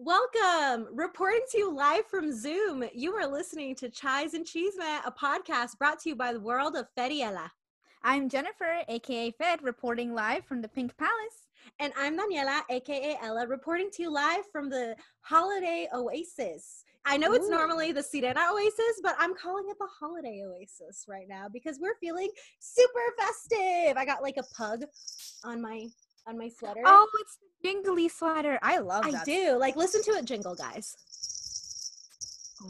Welcome. Reporting to you live from Zoom. You are listening to Chais and Cheeseman, a podcast brought to you by the world of Feriela. I'm Jennifer, aka Fed, reporting live from the Pink Palace. And I'm Daniela, aka Ella, reporting to you live from the Holiday Oasis. I know it's normally the Sirena Oasis, but I'm calling it the Holiday Oasis right now because we're feeling super festive. I got like a pug on my on my sweater. Oh, it's the jingly sweater. I love I that. do. Like listen to it jingle, guys. Oh.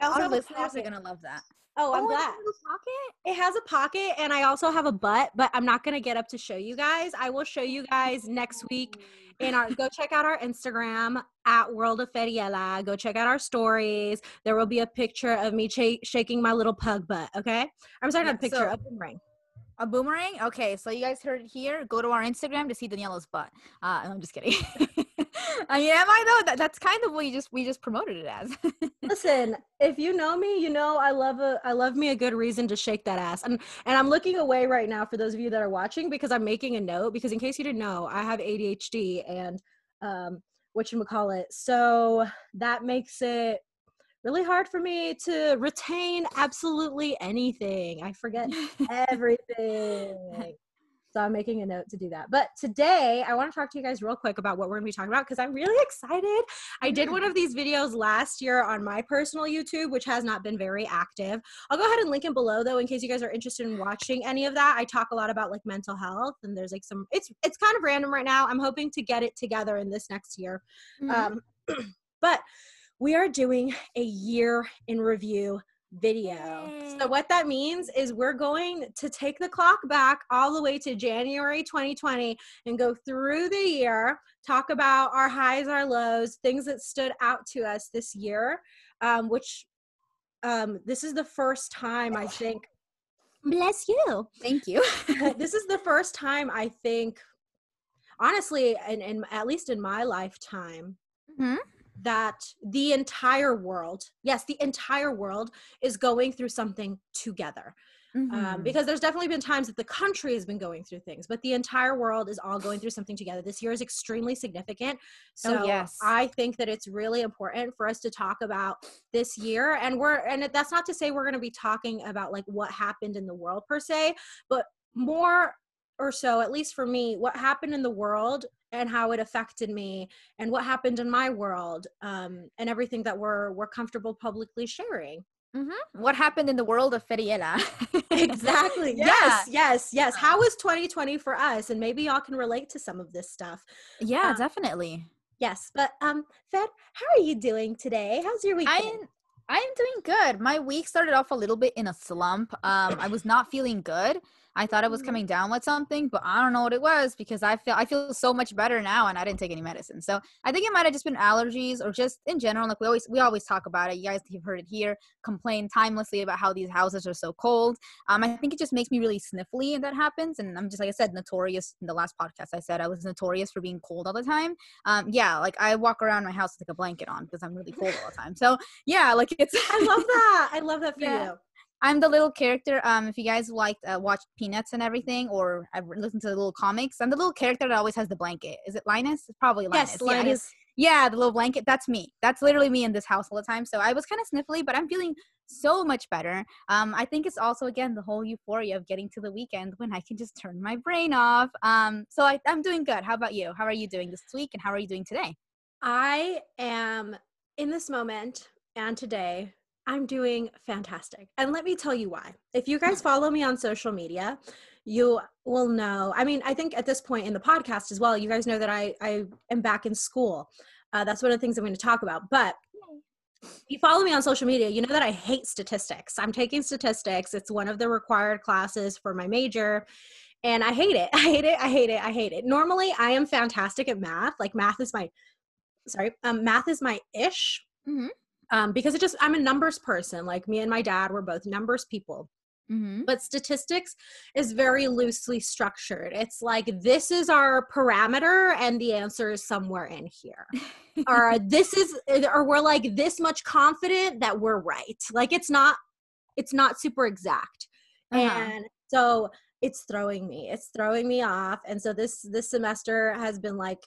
I also Our listeners are gonna love that. Oh, I'm oh, glad. it has a pocket? It has a pocket and I also have a butt, but I'm not gonna get up to show you guys. I will show you guys next week in our go check out our Instagram at World of Feriela. Go check out our stories. There will be a picture of me cha- shaking my little pug butt. Okay, I'm sorry, not a Yeah, picture, so- a boomerang. A boomerang? Okay, so you guys heard it here. Go to our Instagram to see Daniela's butt. Uh, I'm just kidding. I mean, am I though? That, that's kind of what you just we just promoted it as. Listen, if you know me, you know I love a I love me a good reason to shake that ass. And and I'm looking away right now for those of you that are watching because I'm making a note because in case you didn't know, I have ADHD and um what you call it. So that makes it really hard for me to retain absolutely anything. I forget everything. So I'm making a note to do that. But today I want to talk to you guys real quick about what we're going to be talking about because I'm really excited. I did one of these videos last year on my personal YouTube, which has not been very active. I'll go ahead and link it below though, in case you guys are interested in watching any of that. I talk a lot about like mental health and there's like some, it's, it's kind of random right now. I'm hoping to get it together in this next year. Mhm. Um, but we are doing a year in review video. So what that means is we're going to take the clock back all the way to January 2020 and go through the year, talk about our highs, our lows, things that stood out to us this year, um, which um, this is the first time I think. Bless you. Thank you. this is the first time I think, honestly, and, and at least in my lifetime, Mhm. That the entire world, yes, the entire world is going through something together. Um, Mhm. because there's definitely been times that the country has been going through things, but the entire world is all going through something together. This year is extremely significant. So Oh, yes. I think that it's really important for us to talk about this year. And we're, and that's not to say we're going to be talking about like what happened in the world per se, but more or so, at least for me, what happened in the world and how it affected me and what happened in my world um, and everything that we're, we're comfortable publicly sharing. Mhm. What happened in the world of Feriela? exactly Yeah. yes yes yes how was 2020 for us and maybe y'all can relate to some of this stuff Yeah, Um, definitely. yes but um fed how are you doing today how's your week I am I am doing good. My week started off a little bit in a slump. Um, I was not feeling good. I thought I was Mm. coming down with something, but I don't know what it was because I feel I feel so much better now, and I didn't take any medicine. So I think it might have just been allergies or just in general. Like we always we always talk about it. You guys have heard it here. Complain timelessly about how these houses are so cold. Um, I think it just makes me really sniffly, and that happens. And I'm just like I said, notorious. In the last podcast, I said I was notorious for being cold all the time. Um, yeah, like I walk around my house with like a blanket on because I'm really cold all the time. So yeah, like it's i love that i love that for Yeah. you I'm the little character. Um, if you guys liked uh, watch Peanuts and everything, or I've listened to the little comics, I'm the little character that always has the blanket. Is it Linus? It's probably Linus. yes Yeah, Linus. yeah, the little blanket. That's me. That's literally me in this house all the time. So I was kind of sniffly, but I'm feeling so much better. Um, I think it's also again the whole euphoria of getting to the weekend when I can just turn my brain off. Um, so I, I'm doing good. How about you? How are you doing this week, and how are you doing today? i am in this moment and today i'm doing fantastic and let me tell you why if you guys follow me on social media you will know i mean i think at this point in the podcast as well you guys know that i i am back in school uh, that's one of the things i'm going to talk about but if you follow me on social media, you know that I hate statistics. I'm taking statistics. It's one of the required classes for my major. And I hate it. I hate it. I hate it. I hate it. Normally, I am fantastic at math. Like math is my, sorry, um, math is my ish. Mhm. Um, because it just I'm a numbers person. Like me and my dad were both numbers people Mm-hmm. but statistics is very loosely structured. It's like this is our parameter and the answer is somewhere in here. or this is or we're like this much confident that we're right. Like it's not it's not super exact. Uh-huh. And so it's throwing me. It's throwing me off. And so this this semester has been like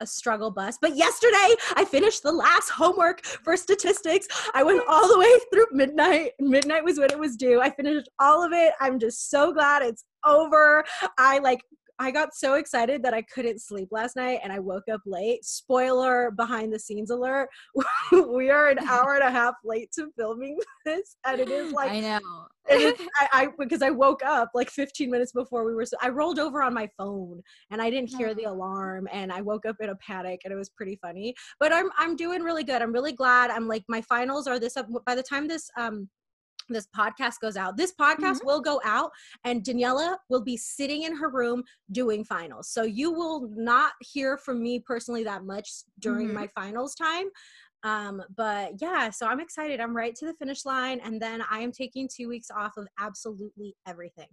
a struggle bus. But yesterday I finished the last homework for statistics. I went all the way through midnight. Midnight was when it was due. I finished all of it. I'm just so glad it's over. I like I got so excited that I couldn't sleep last night and I woke up late. Spoiler behind the scenes alert. we are an hour and a half late to filming this. And it is like I know. I, I, because I woke up like 15 minutes before we were. So I rolled over on my phone and I didn't hear the alarm and I woke up in a panic and it was pretty funny. But I'm I'm doing really good. I'm really glad. I'm like my finals are this up by the time this um this podcast goes out. This podcast mm-hmm. will go out, and Daniela will be sitting in her room doing finals. So you will not hear from me personally that much during mm-hmm. my finals time. Um, but yeah, so I'm excited. I'm right to the finish line, and then I am taking two weeks off of absolutely everything.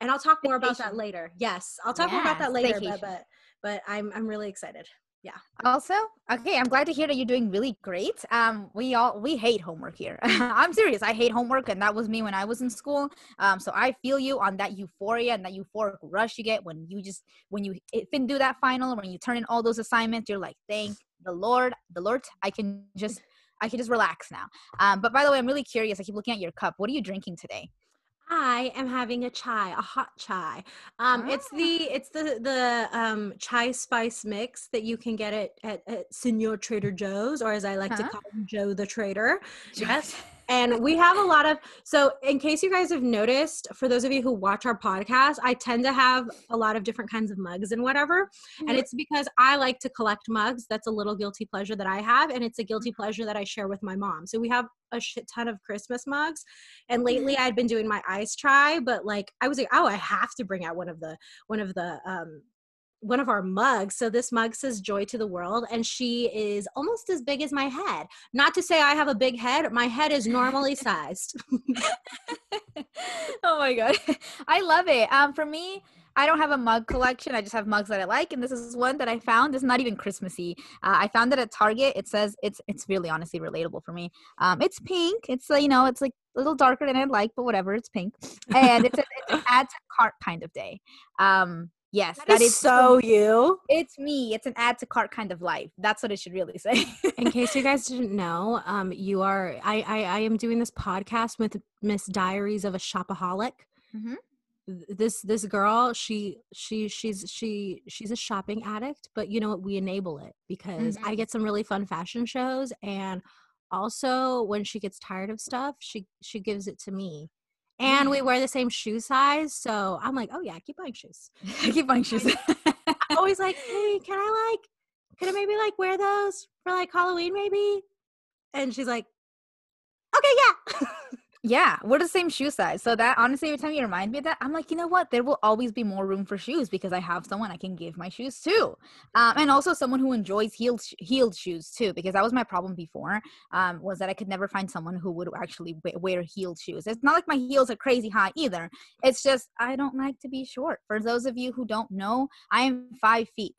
And I'll talk more about that later. Yes, I'll talk yes, more about that later. But, but but I'm I'm really excited yeah. Also okay i'm glad to hear that you're doing really great. Um we all we hate homework here. I'm serious. I hate homework and that was me when i was in school. Um so i feel you on that euphoria and that euphoric rush you get when you just when you fin do that final when you turn in all those assignments you're like thank the lord the lord i can just i can just relax now. Um but by the way i'm really curious. I keep looking at your cup. What are you drinking today I am having a chai, a hot chai. Um, It's ah. the it's the the um, chai spice mix that you can get at, at, at Senor Trader Joe's, or as I like huh? to call him, Joe the Trader. Yes and we have a lot of so in case you guys have noticed for those of you who watch our podcast i tend to have a lot of different kinds of mugs and whatever. Mm-hmm. and it's because i like to collect mugs. That's a little guilty pleasure that i have and it's a guilty mm-hmm. pleasure that i share with my mom. So we have a shit ton of christmas mugs. And lately i'd been doing my ice try but like i was like oh i have to bring out one of the one of the um one of our mugs. So this mug says joy to the world and she is almost as big as my head. Not to say I have a big head, my head is normally sized. oh my god. I love it. Um for me, I don't have a mug collection. I just have mugs that I like, and this is one that I found. It's not even Christmassy. Uh, I found it at Target. It says it's it's really honestly relatable for me. Um, it's pink. It's uh, you know it's like a little darker than I'd like, but whatever. It's pink, and it's, a, it's an add to cart kind of day. Um, Yes, that, that is, is, so you. It's me. It's an add to cart kind of life. That's what it should really say. In case you guys didn't know, um, you are. I, I I am doing this podcast with Miss Diaries of a Shopaholic. Mm-hmm. This this girl, she she she's she she's a shopping addict, but you know what? We enable it because mm-hmm. I get some really fun fashion shows, and also when she gets tired of stuff, she she gives it to me and we mm-hmm. wear the same shoe size. So I'm like, oh yeah, keep buying shoes. keep buying shoes. I'm always like, hey, can I like, can I maybe like wear those for like Halloween maybe? And she's like, okay, yeah. Yeah, we're the same shoe size. So that honestly, every time you remind me of that, I'm like, you know what? There will always be more room for shoes because I have someone I can give my shoes to, um, and also someone who enjoys heeled heeled shoes too. Because that was my problem before, um, was that I could never find someone who would actually wear heeled shoes. It's not like my heels are crazy high either. It's just I don't like to be short. For those of you who don't know, I am five feet.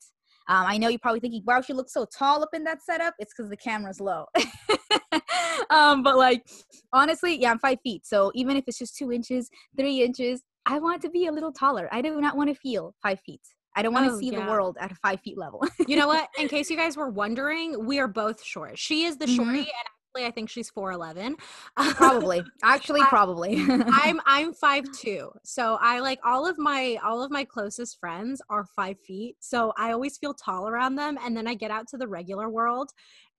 Um, I know you're probably thinking, wow, she looks so tall up in that setup. It's because the camera's low. um, but like, honestly, yeah, I'm five feet. So even if it's just two inches, three inches, I want to be a little taller. I do not want to feel five feet. I don't want to oh, see yeah. the world at a five feet level. you know what? In case you guys were wondering, we are both short. She is the shorty, mm-hmm. and I think she's 4'11. Probably. Actually, probably. I'm I'm five two. So I like all of my all of my closest friends are five feet. So I always feel tall around them. And then I get out to the regular world.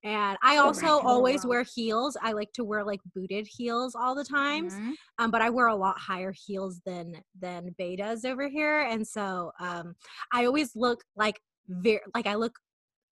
And I also always wear heels. I like to wear like booted heels all the times. Mm-hmm. Um, but I wear a lot higher heels than than Bay does over here. And so um I always look like very like I look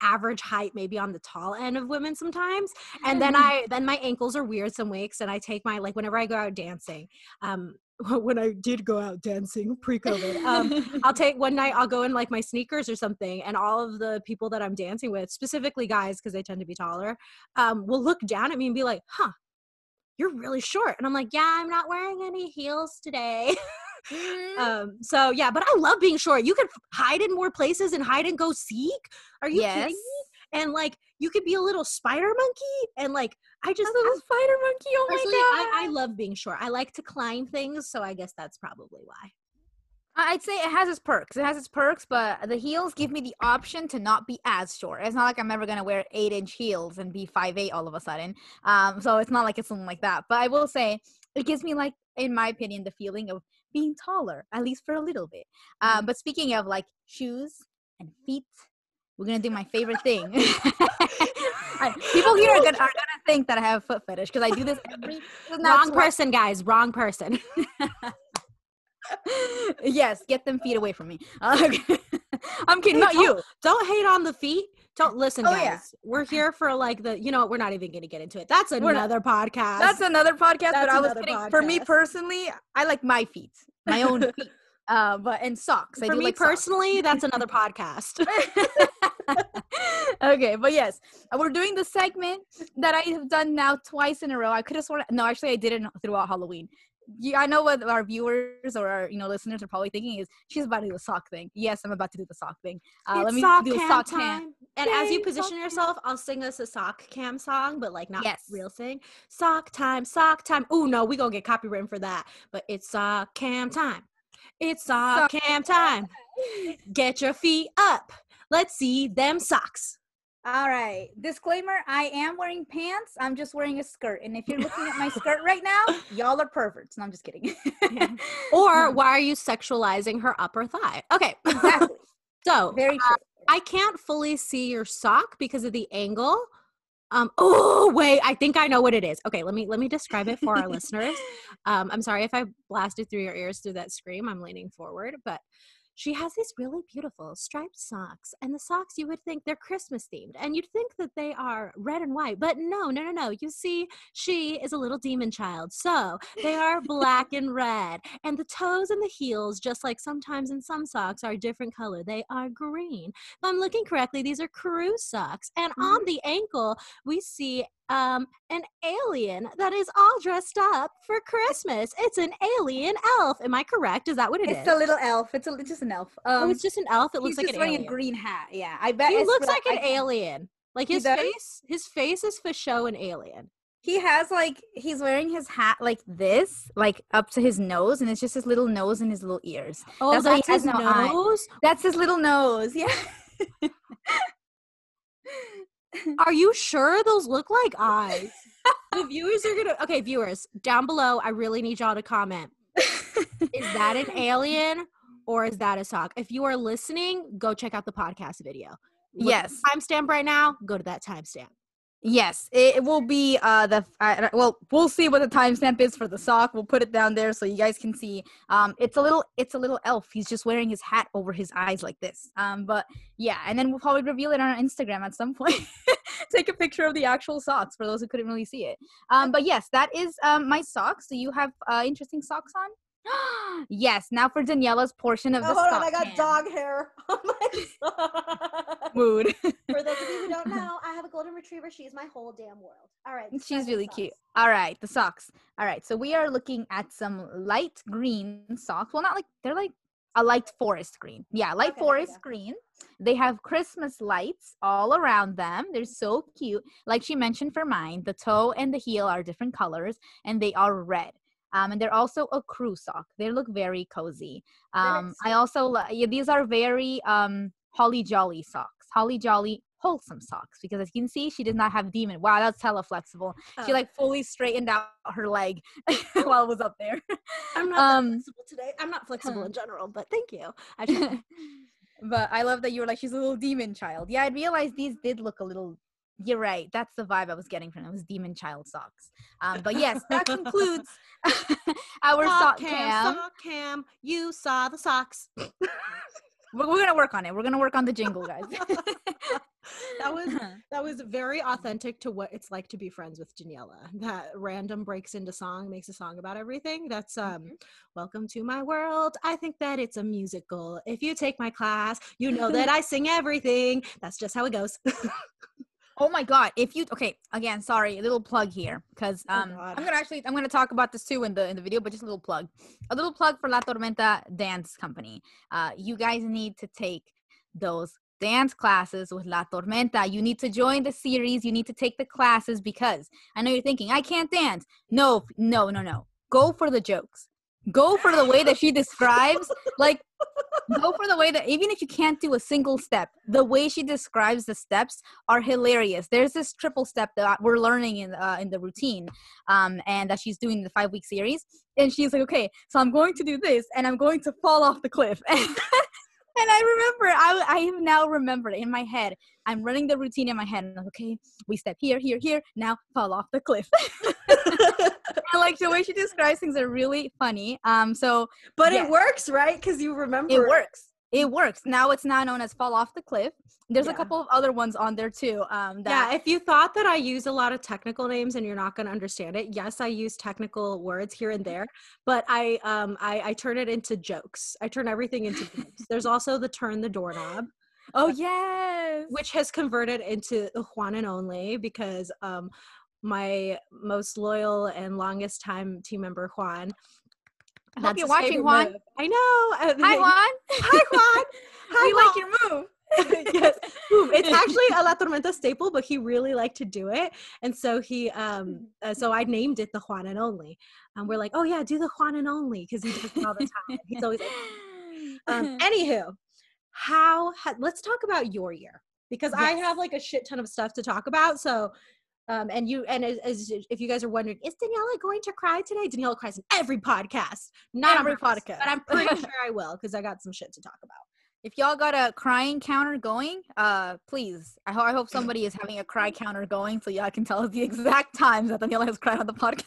average height maybe on the tall end of women sometimes and then i then my ankles are weird some weeks and i take my like whenever i go out dancing um when I did go out dancing pre-COVID, um, I'll take one night. I'll go in like my sneakers or something, and all of the people that I'm dancing with, specifically guys, because they tend to be taller, um, will look down at me and be like, "Huh, you're really short," and I'm like, "Yeah, I'm not wearing any heels today." Mm-hmm. Um, so yeah, but I love being short. You can hide in more places and hide and go seek. Are you yes. kidding me? And like you could be a little spider monkey and like I just a little I, spider monkey. Oh my god. I, I love being short. I like to climb things, so I guess that's probably why. I'd say it has its perks. It has its perks, but the heels give me the option to not be as short. It's not like I'm ever gonna wear eight inch heels and be five eight all of a sudden. Um, so it's not like it's something like that. But I will say it gives me like, in my opinion, the feeling of being taller, at least for a little bit. Uh, but speaking of like shoes and feet, we're gonna do my favorite thing. People here are gonna, are gonna think that I have foot fetish because I do this every. Wrong person, guys. Wrong person. yes, get them feet away from me. Uh, okay. I'm kidding, not you. Don't hate on the feet. Don't listen, Oh, guys. yeah. We're here for like the, you know, we're not even going to get into it. That's We're not- another podcast. That's another podcast, but That's I was another kidding. For me personally, I like my feet, my own feet. Uh, but and socks. I for do me like socks. personally. That's another podcast. okay, but yes, uh, we're doing the segment that I have done now twice in a row. I could have sworn no, actually, I did it throughout Halloween. Yeah, I know what our viewers or our you know listeners are probably thinking is she's about to do the sock thing. Yes, I'm about to do the sock thing. Uh, let me sock do a sock time. cam. And as you position yourself, I'll sing us a sock cam song, but like not Yes. real sing. Sock time, sock time. Oh no, we gonna get copywritten for that. But it's sock cam time. It's sock Sock cam time. Get your feet up. Let's see them socks. All right. Disclaimer: I am wearing pants. I'm just wearing a skirt. And if you're looking at my skirt right now, y'all are perverts. No, I'm just kidding. Or why are you sexualizing her upper thigh? Okay. exactly. so Very uh, true. I can't fully see your sock because of the angle. Um, oh wait, I think I know what it is. Okay, let me let me describe it for our listeners. Um, I'm sorry if I blasted through your ears through that scream. I'm leaning forward, but she has these really beautiful striped socks, and the socks you would think they're Christmas themed, and you'd think that they are red and white, but no, no, no, no. You see, she is a little demon child, so they are black and red, and the toes and the heels, just like sometimes in some socks, are a different color. They are green. If I'm looking correctly, these are crew socks, and mm-hmm. on the ankle we see um an alien that is all dressed up for Christmas. It's an alien elf. Am I correct? Is that what it is? It's a little elf. It's, a, it's just an elf. Um, oh, it's just an elf. It looks like an wearing alien. a green hat. Yeah, I bet he looks like an I alien. Like his face, his face is for show an alien. He has like he's wearing his hat like this, like up to his nose, and it's just his little nose and his little ears. Oh, That's that's, why he has his no eye. nose. That's his little nose. Yeah. Are you sure those look like eyes? the viewers are gonna. Okay, viewers down below. I really need y'all to comment. Is that an alien or is that a sock? If you are listening, go check out the podcast video. Look Yes. timestamp right now. Go to that timestamp. Yes, it, will be uh the uh, well we'll see what the timestamp is for the sock. We'll put it down there so you guys can see. Um, it's a little it's a little elf. He's just wearing his hat over his eyes like this. Um, but yeah, and then we'll probably reveal it on our Instagram at some point. Take a picture of the actual socks for those who couldn't really see it. Um, but yes, that is um my socks. Do you have uh interesting socks on? yes. Now for Daniela's portion of oh, the sock cam. hair on my sock. mood. For those of you who don't know, I have a golden retriever. She's my whole damn world. All right. She's really cute. All right, the socks. All right, so we are looking at some light green socks. Well, not like they're like a light forest green. Yeah, light okay, forest yeah. green. They have Christmas lights all around them. They're so cute. Like she mentioned for mine, the toe and the heel are different colors and they are red. Um, and they're also a crew sock. They look very cozy. Um, I also yeah, these are very um holly jolly socks. Holly jolly wholesome socks because as you can see, she does not have demon. Wow, that's hella flexible. She Oh. like fully straightened out her leg while it was up there. I'm not um, flexible today. I'm not flexible in general, but thank you. I but I love that you were like, she's a little demon child. Yeah, I realized these did look a little. You're right. That's the vibe I was getting from it. Was demon child socks. Um, but yes, that concludes our sock cam. sock cam. You saw the socks. We're, we're gonna work on it. We're gonna work on the jingle, guys. that was that was very authentic to what it's like to be friends with Daniela. That random breaks into song, makes a song about everything. That's um welcome to my world. I think that it's a musical. If you take my class, you know that I sing everything. That's just how it goes. Oh my god! If you okay, again, sorry, a little plug here because Oh um, God. I'm gonna actually I'm gonna talk about this too in the in the video, but just a little plug, a little plug for La Tormenta Dance Company. Uh, you guys need to take those dance classes with La Tormenta. You need to join the series. You need to take the classes because I know you're thinking I can't dance. No, no, no, no. Go for the jokes. Go for the way that she describes like go for the way that even if you can't do a single step the way she describes the steps are hilarious there's this triple step that we're learning in uh, in the routine um, and that she's doing the five week series and she's like okay so i'm going to do this and i'm going to fall off the cliff And I remember, I, I have now remembered in my head. I'm running the routine in my head. And I'm like, okay, we step here, here, here. Now fall off the cliff. and like the way she describes things are really funny. Um, so, but it works, right? Because you remember it works it works. Now it's now known as Fall Off the Cliff. There's yeah. a couple of other ones on there too. Um, that- yeah, if you thought that I use a lot of technical names and you're not going to understand it, yes, I use technical words here and there, but I um I, I turn it into jokes. I turn everything into jokes. There's also the turn the doorknob. Oh yes, which has converted into the Juan and only because um my most loyal and longest time team member Juan I hope you're watching, Juan. Move. I know. Hi, Juan. Hi, Juan. Hi, we Juan. like your move. yes, it's actually a La Tormenta staple, but he really liked to do it, and so he, um, uh, so I named it the Juan and Only. And we're like, oh yeah, do the Juan and Only because he does it all the time. He's always like, um, anywho, how? Ha- let's talk about your year because yes. I have like a shit ton of stuff to talk about. So um, and you and as, as, if you guys are wondering, is Daniela going to cry today? Daniela cries in every podcast, not every podcast, but I'm pretty sure I will because I got some shit to talk about. If y'all got a crying counter going, uh, please, I, ho- I hope somebody is having a cry counter going so y'all can tell us the exact times that Daniela has cried on the podcast.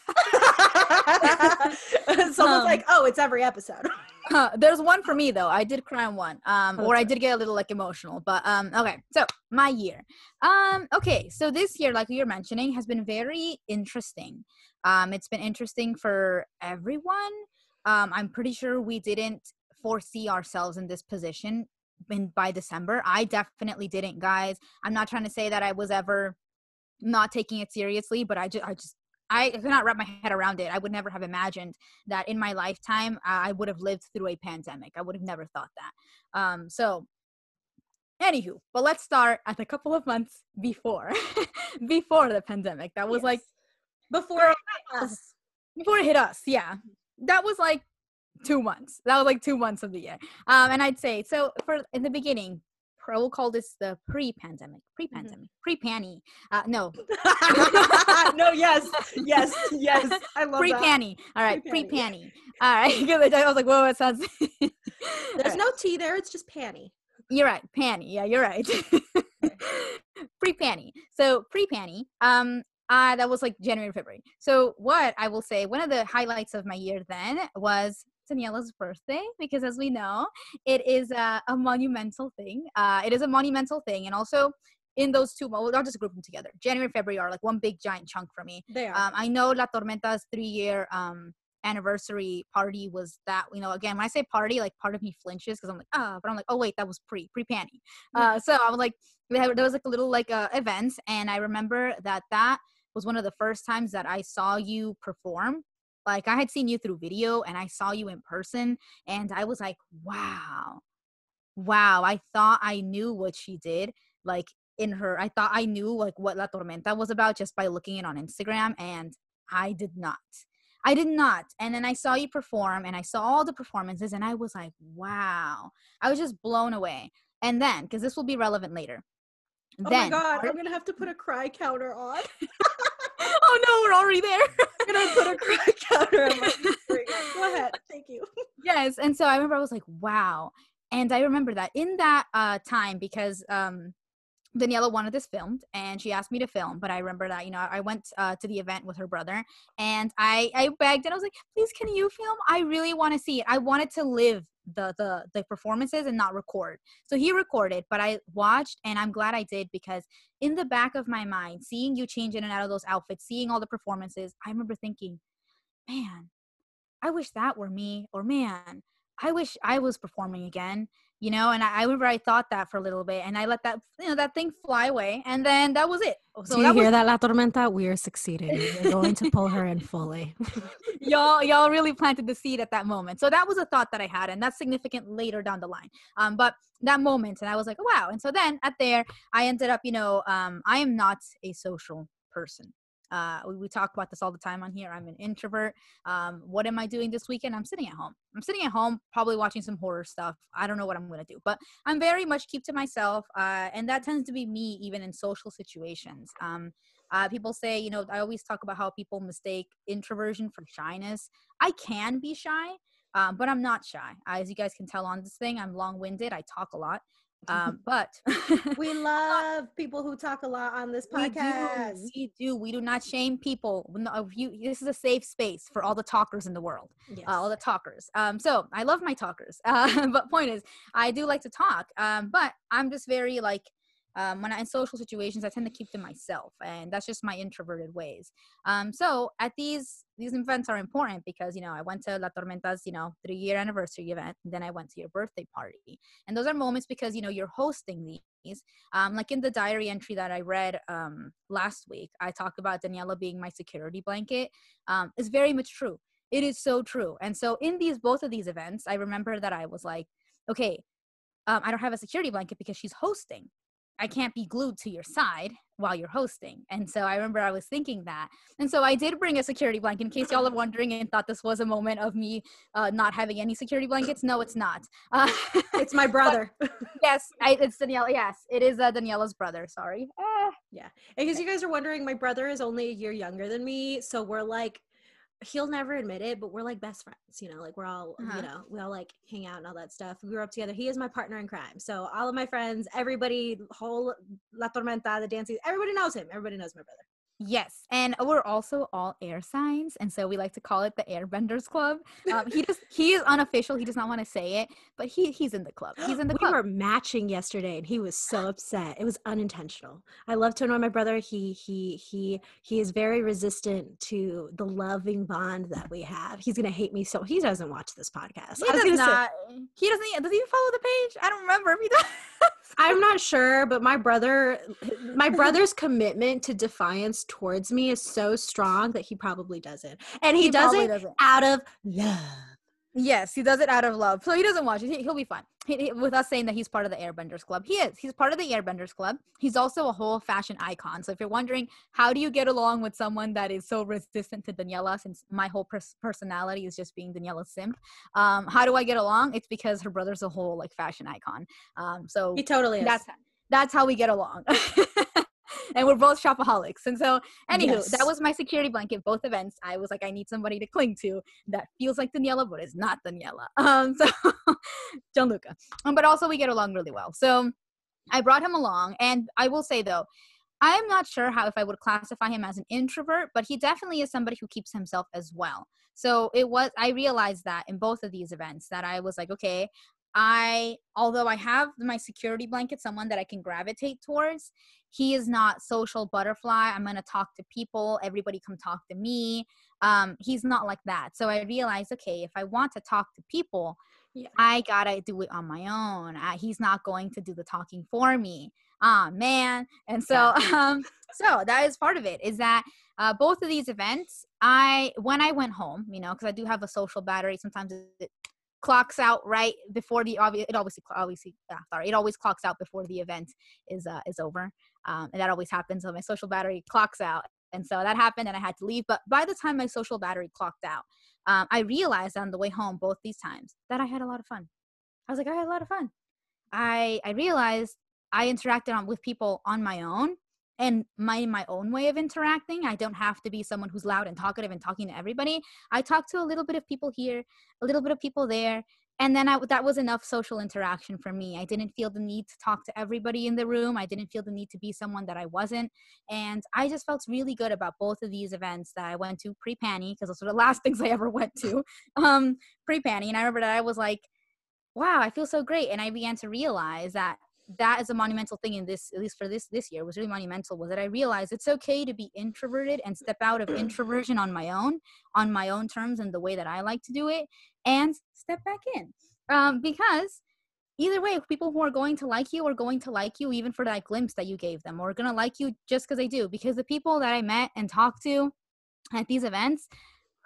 Someone's um, like, "Oh, it's every episode." Uh, there's one for me though. I did cry on one, um, or I did get a little like emotional. But um, okay. So my year, um, okay. So this year, like you're mentioning, has been very interesting. Um, it's been interesting for everyone. Um, I'm pretty sure we didn't foresee ourselves in this position in by December. I definitely didn't, guys. I'm not trying to say that I was ever not taking it seriously, but I just I just I could not wrap my head around it. I would never have imagined that in my lifetime I would have lived through a pandemic. I would have never thought that. Um, so, anywho, but let's start at a couple of months before, before the pandemic. That was yes. like before us. Before it hit us, yeah. That was like two months. That was like two months of the year. Um, and I'd say so for in the beginning, I will call this the pre-pandemic, pre-pandemic, mm-hmm. pre-panny. Uh, no, no, yes, yes, yes. I love that. pre-panny. All right, pre-panny. All right, I was like, whoa, it sounds. There's right. no T there. It's just panny. You're right, panny. Yeah, you're right. pre-panny. So pre-panny. Um, uh, that was like January, February. So what I will say, one of the highlights of my year then was Daniela's birthday because, as we know, it is a, a monumental thing. Uh, it is a monumental thing, and also in those two, well, I'll just group them together. January, February are like one big giant chunk for me. They are. Um, I know La Tormenta's three-year um, anniversary party was that. You know, again, when I say party, like part of me flinches because I'm like, ah, oh, but I'm like, oh wait, that was pre pre panty. Uh, so I was like, there was like a little like uh, events, and I remember that that was one of the first times that I saw you perform like I had seen you through video and I saw you in person and I was like, wow. Wow, I thought I knew what she did like in her I thought I knew like what La Tormenta was about just by looking it on Instagram and I did not. I did not. And then I saw you perform and I saw all the performances and I was like, wow. I was just blown away. And then, because this will be relevant later. Oh then, my god, I'm gonna have to put a cry counter on. oh no, we're already there. I'm gonna put a cry counter on my. Go ahead. Thank you. Yes. And so I remember I was like, wow. And I remember that in that uh, time because um, Daniela wanted this filmed and she asked me to film, but I remember that, you know, I went uh, to the event with her brother and I, I begged and I was like, please, can you film? I really want to see it. I wanted to live the, the, the performances and not record. So he recorded, but I watched and I'm glad I did because in the back of my mind, seeing you change in and out of those outfits, seeing all the performances, I remember thinking, man, I wish that were me or man, I wish I was performing again you know and I, I, remember i thought that for a little bit and i let that you know that thing fly away and then that was it. So do you hear was- that la tormenta? We are succeeding we're going to pull her in fully. Y'all y'all really planted the seed at that moment. So that was a thought that i had and that's significant later down the line. Um but that moment and i was like wow. And so then at there i ended up you know um i am not a social person Uh, we, we talk about this all the time on here. I'm an introvert. Um, what am I doing this weekend? I'm sitting at home. I'm sitting at home, probably watching some horror stuff. I don't know what I'm going to do, but I'm very much keep to myself. Uh, and that tends to be me even in social situations. Um, uh, people say, you know, I always talk about how people mistake introversion for shyness. I can be shy, um, but I'm not shy. As you guys can tell on this thing, I'm long winded. I talk a lot. Um, but we love people who talk a lot on this podcast. We do. We do. We do not shame people. You, this is a safe space for all the talkers in the world. Yes. Uh, all the talkers. Um, so I love my talkers. Uh, but point is, I do like to talk. Um, but I'm just very like um, when I'm in social situations, I tend to keep to myself, and that's just my introverted ways. Um, so at these these events are important because you know I went to La Tormenta's you know three year anniversary event, and then I went to your birthday party, and those are moments because you know you're hosting these. Um, like in the diary entry that I read um, last week, I talked about Daniela being my security blanket. Um, it's very much true. It is so true. And so in these both of these events, I remember that I was like, okay, um, I don't have a security blanket because she's hosting. I can't be glued to your side while you're hosting. And so I remember I was thinking that. And so I did bring a security blanket in case y'all are wondering and thought this was a moment of me uh, not having any security blankets. No, it's not. Uh, it's my brother. yes, I, it's Daniela. Yes, it is uh, Daniela's brother. Sorry. Ah. Yeah. Because you guys are wondering, my brother is only a year younger than me. So we're like he'll never admit it, but we're like best friends, you know, like we're all, uh-huh. you know, we all like hang out and all that stuff. We grew up together. He is my partner in crime. So all of my friends, everybody, whole La Tormenta, the dancing, everybody knows him. Everybody knows my brother. Yes, and we're also all air signs, and so we like to call it the Airbenders Club. Um, he just he is unofficial; he does not want to say it, but he he's in the club. He's in the we club. We were matching yesterday, and he was so upset. It was unintentional. I love to annoy my brother. He he he he is very resistant to the loving bond that we have. He's gonna hate me so. He doesn't watch this podcast. He does not. Say, he doesn't. Does he follow the page? I don't remember if he does. I'm not sure, but my brother, my brother's commitment to defiance towards me is so strong that he probably doesn't, and he, he does it doesn't. out of love. Yes, he does it out of love. So he doesn't watch it. He, will be fine. He, he, with us saying that he's part of the Airbenders Club. He is. He's part of the Airbenders Club. He's also a whole fashion icon. So if you're wondering, how do you get along with someone that is so resistant to Daniela, since my whole pers- personality is just being Daniela's simp, um, how do I get along? It's because her brother's a whole like fashion icon. Um, so he totally is. That's, that's how we get along. and we're both shopaholics. And so, anywho, yes. that was my security blanket. Both events, I was like, I need somebody to cling to that feels like Daniela, but is not Daniela. Um, so Gianluca. Um, but also, we get along really well. So I brought him along, and I will say though. I am not sure how if I would classify him as an introvert, but he definitely is somebody who keeps himself as well. So it was I realized that in both of these events that I was like, okay, I, although I have my security blanket, someone that I can gravitate towards, he is not social butterfly. I'm going to talk to people. Everybody come talk to me. Um, he's not like that. So I realized, okay, if I want to talk to people, yeah. I gotta do it on my own. I, he's not going to do the talking for me. Ah, man. And so, um, so that is part of it. Is that uh, both of these events, I when I went home, you know, because I do have a social battery. Sometimes it clocks out right before the obvious it obviously obviously yeah, sorry it always clocks out before the event is uh, is over um, and that always happens when my social battery clocks out and so that happened and i had to leave but by the time my social battery clocked out um, i realized on the way home both these times that i had a lot of fun. I was like i had a lot of fun. I i realized i interacted on, with people on my own and my my own way of interacting i don't have to be someone who's loud and talkative and talking to everybody. I talk to a little bit of people here a little bit of people there and then I, that was enough social interaction for me. I didn't feel the need to talk to everybody in the room. I didn't feel the need to be someone that i wasn't. And i just felt really good about both of these events that i went to pre-panny because those were the last things i ever went to um, pre-panny. And i remember that i was like wow i feel so great. And i began to realize that that is a monumental thing in this at least for this this year was really monumental was that i realized it's okay to be introverted and step out of introversion on my own on my own terms and the way that i like to do it and step back in um, because either way people who are going to like you are going to like you even for that glimpse that you gave them or going to like you just because they do because the people that i met and talked to at these events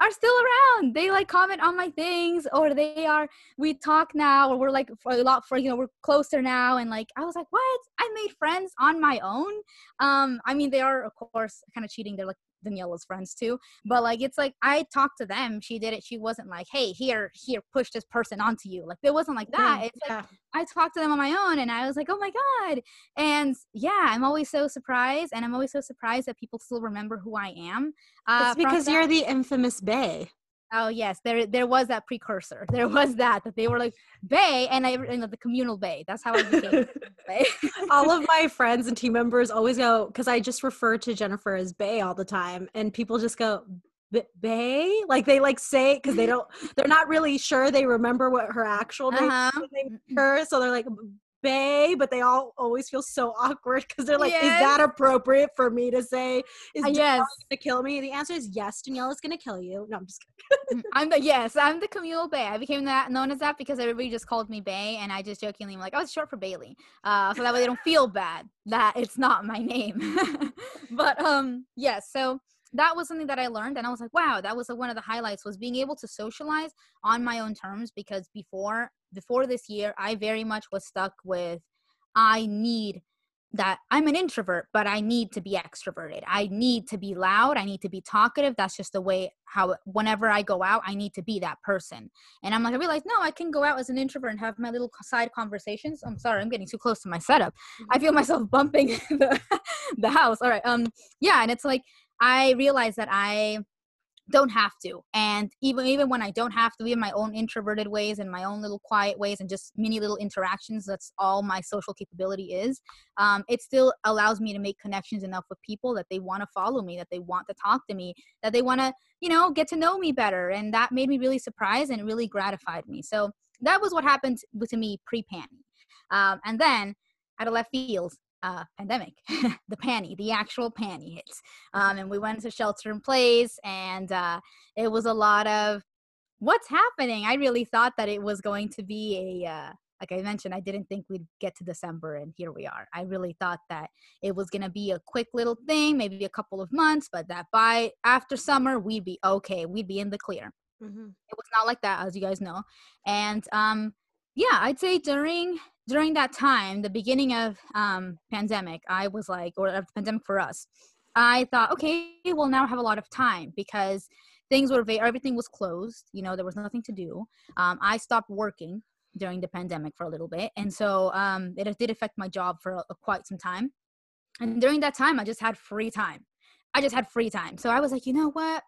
are still around. They like comment on my things or they are we talk now or we're like for a lot for you know we're closer now and like I was like what? I made friends on my own. Um I mean they are of course kind of cheating. They're like Daniela's friends too. But like it's like I talked to them. She did it. She wasn't like, hey, here, here, push this person onto you. Like it wasn't like that. It's like I talked to them on my own and I was like, oh my God. And yeah, I'm always so surprised. And I'm always so surprised that people still remember who I am. Uh, it's because you're the infamous Bay. Oh yes, there there was that precursor. There was that that they were like Bay and I and the communal Bay. That's how I became Bay. all of my friends and team members always go because I just refer to Jennifer as Bay all the time, and people just go Bay, like they like say because they don't, they're not really sure they remember what her actual name, uh-huh. name her, so they're like Bay, but they all always feel so awkward because they're like, yes. is that appropriate for me to say? Is uh, yes. gonna kill me? The answer is yes, Danielle is gonna kill you. No, I'm just kidding. Mm, I'm the yes, I'm the communal Bay. I became that known as that because everybody just called me Bay, and I just jokingly am like, oh, it's short for Bailey. Uh, so that way they don't feel bad that it's not my name. but um, yes, so that was something that I learned and I was like, wow, that was like one of the highlights was being able to socialize on my own terms because before before this year, I very much was stuck with I need that I'm an introvert, but I need to be extroverted. I need to be loud. I need to be talkative. That's just the way how whenever I go out, I need to be that person. And I'm like, I realized, no, I can go out as an introvert and have my little side conversations. I'm sorry, I'm getting too close to my setup. I feel myself bumping the, the house. All right. Um, yeah, and it's like I realized that I don't have to. And even even when i don't have to in my own introverted ways and my own little quiet ways and just mini little interactions that's all my social capability is um, it still allows me to make connections enough with people that they want to follow me that they want to talk to me that they want to you know get to know me better. And that made me really surprised and really gratified me. So that was what happened to me pre-panty um, and then out of left field uh, pandemic, the panty, the actual panty hits. Um, and we went to shelter in place, and uh, it was a lot of what's happening. I really thought that it was going to be a, uh, like I mentioned, I didn't think we'd get to December, and here we are. I really thought that it was going to be a quick little thing, maybe a couple of months, but that by after summer, we'd be okay. We'd be in the clear. Mm-hmm. It was not like that, as you guys know. And um, yeah, I'd say during during that time, the beginning of um, pandemic, I was like, or uh, pandemic for us, I thought, okay, we'll now have a lot of time because things were very, everything was closed. You know, there was nothing to do. Um, I stopped working during the pandemic for a little bit, and so um, it did affect my job for a, a, quite some time. And during that time, I just had free time. I just had free time, so I was like, you know what?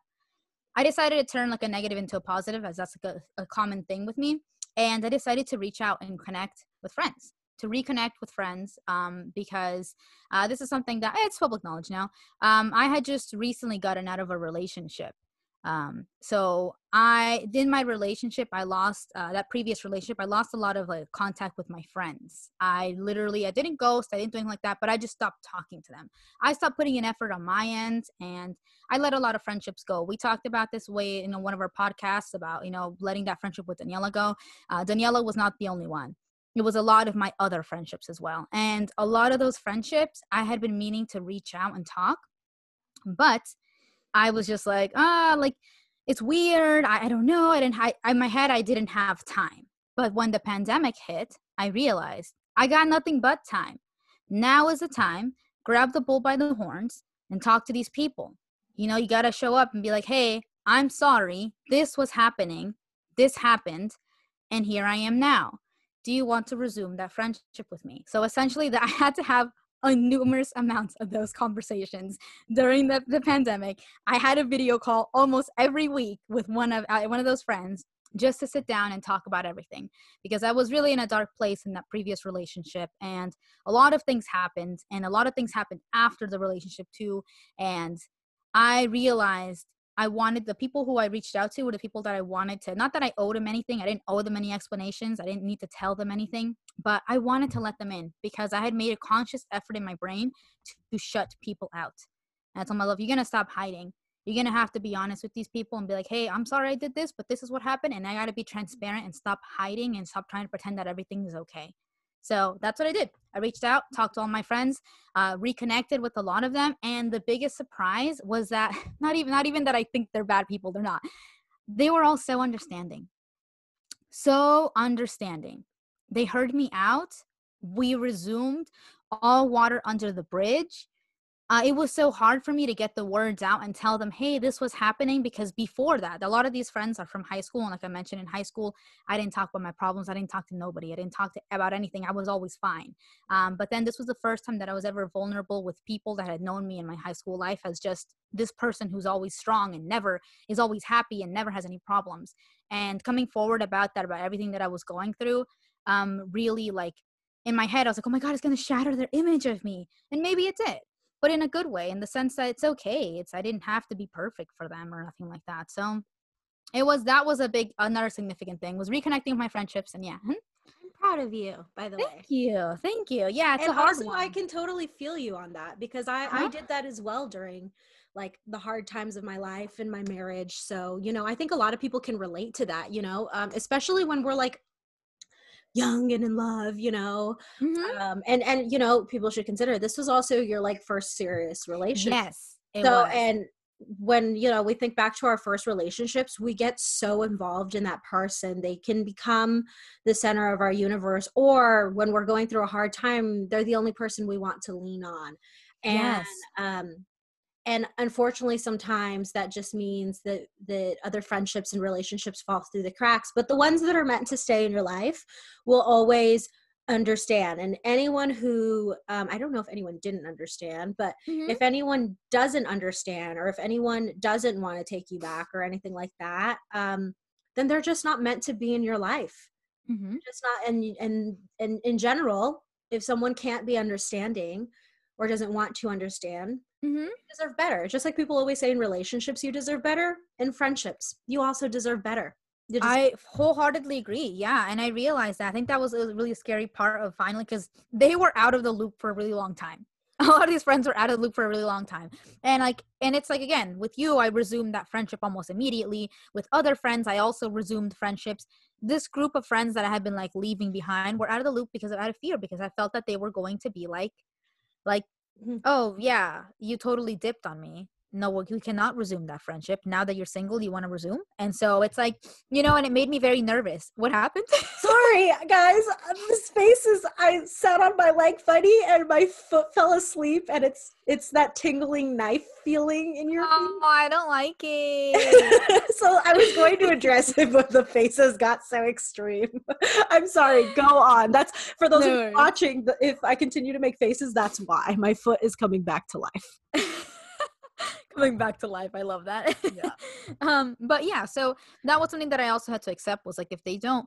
I decided to turn like a negative into a positive, as that's like a, a common thing with me. And I decided to reach out and connect with friends to reconnect with friends um, because uh, this is something that it's public knowledge now. Um, I had just recently gotten out of a relationship. Um, so I, in my relationship, I lost uh, that previous relationship. I lost a lot of like contact with my friends. I literally, I didn't ghost, I didn't do anything like that, but I just stopped talking to them. I stopped putting an effort on my end, and I let a lot of friendships go. We talked about this way in one of our podcasts about you know letting that friendship with Daniela go. Uh, Daniela was not the only one it was a lot of my other friendships as well. And a lot of those friendships, I had been meaning to reach out and talk, but I was just like, ah, like it's weird. I, I don't know. I didn't. I, in my head, I didn't have time. But when the pandemic hit, I realized I got nothing but time. Now is the time. Grab the bull by the horns and talk to these people. You know, you got to show up and be like, hey, I'm sorry. This was happening. This happened. And here I am now do you want to resume that friendship with me? So essentially that i had to have a numerous amounts of those conversations during the, the pandemic. I had a video call almost every week with one of uh, one of those friends just to sit down and talk about everything because I was really in a dark place in that previous relationship and a lot of things happened and a lot of things happened after the relationship too. And I realized I wanted the people who I reached out to were the people that I wanted to, not that I owed them anything. I didn't owe them any explanations. I didn't need to tell them anything, but I wanted to let them in because I had made a conscious effort in my brain to, to shut people out. And I told my love, you're going to stop hiding. You're going to have to be honest with these people and be like, hey, I'm sorry I did this, but this is what happened. And I got to be transparent and stop hiding and stop trying to pretend that everything is okay. So that's what I did. I reached out, talked to all my friends, uh, reconnected with a lot of them, and the biggest surprise was that not even not even that I think they're bad people. They're not. They were all so understanding, so understanding. They heard me out. We resumed all water under the bridge. Uh, it was so hard for me to get the words out and tell them, hey, this was happening. Because before that, a lot of these friends are from high school. And like I mentioned, in high school, I didn't talk about my problems. I didn't talk to nobody. I didn't talk to, about anything. I was always fine. Um, but then this was the first time that I was ever vulnerable with people that had known me in my high school life as just this person who's always strong and never is always happy and never has any problems. And coming forward about that, about everything that I was going through, um, really like in my head, I was like, oh my God, it's going to shatter their image of me. And maybe it did but in a good way in the sense that it's okay it's i didn't have to be perfect for them or nothing like that so it was that was a big another significant thing was reconnecting with my friendships and yeah i'm proud of you by the thank way thank you thank you yeah it's and a hard also one. i can totally feel you on that because i Uh-huh. i did that as well during like the hard times of my life and my marriage so you know i think a lot of people can relate to that you know um, especially when we're like young and in love you know Mhm. um and and you know people should consider this was also your like first serious relationship yes so was. and when you know we think back to our first relationships we get so involved in that person they can become the center of our universe or when we're going through a hard time they're the only person we want to lean on and Yes. um and unfortunately sometimes that just means that that other friendships and relationships fall through the cracks but the ones that are meant to stay in your life will always understand and anyone who um, i don't know if anyone didn't understand but Mhm. if anyone doesn't understand or if anyone doesn't want to take you back or anything like that um, then they're just not meant to be in your life Mhm. just not and and and in general if someone can't be understanding or doesn't want to understand mm-hmm. you deserve better just like people always say in relationships you deserve better in friendships you also deserve better just- I wholeheartedly agree. Yeah. And I realized that. I think that was a really scary part of finally because they were out of the loop for a really long time. A lot of these friends were out of the loop for a really long time. And like, and it's like, again, with you, I resumed that friendship almost immediately. With other friends, I also resumed friendships. This group of friends that I had been like leaving behind were out of the loop because of out of fear, because I felt that they were going to be like, like, Mhm. oh, yeah, you totally dipped on me. No, we cannot resume that friendship. Now that you're single, you want to resume. And so it's like, you know, and it made me very nervous. What happened? sorry guys this face is i sat on my leg funny and my foot fell asleep and it's it's that tingling knife feeling in your oh, I don't like it. so i was going to address it but the faces got so extreme i'm sorry go on that's for those No watching if i continue to make faces that's why my foot is coming back to life Coming back to life. I love that. Yeah. um, but yeah, so that was something that I also had to accept was like if they don't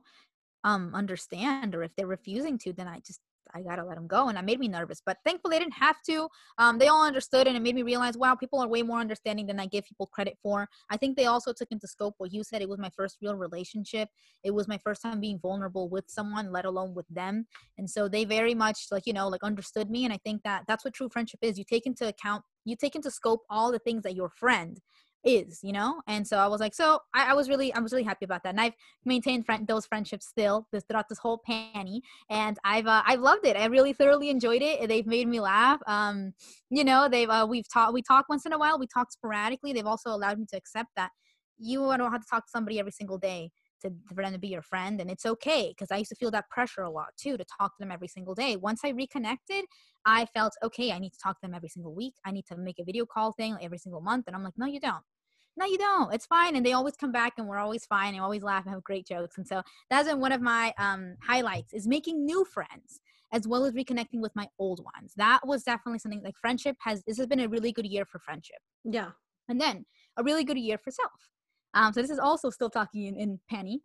um understand or if they're refusing to, then I just I gotta let them go, and that made me nervous. But thankfully, they didn't have to. Um, they all understood, and it made me realize, wow, people are way more understanding than I give people credit for. I think they also took into scope what you said. It was my first real relationship. It was my first time being vulnerable with someone, let alone with them. And so they very much, like you know, like understood me. And I think that that's what true friendship is. You take into account, you take into scope all the things that your friend is you know? And so i was like so I, I was really i was really happy about that. And i've maintained friend, those friendships still this, throughout this whole panny. And i've uh, i've loved it. I really thoroughly enjoyed it. They've made me laugh. Um you know they've uh, we've talked we talk once in a while. We talk sporadically. They've also allowed me to accept that you don't have to talk to somebody every single day to for them to be your friend. And it's okay because i used to feel that pressure a lot too to talk to them every single day. Once i reconnected i felt okay i need to talk to them every single week. I need to make a video call thing every single month. And i'm like no you don't no you don't it's fine and they always come back and we're always fine and always laugh and have great jokes and so that's been one of my um highlights is making new friends as well as reconnecting with my old ones that was definitely something like friendship has this has been a really good year for friendship yeah and then a really good year for self. Um, so this is also still talking in, in panty,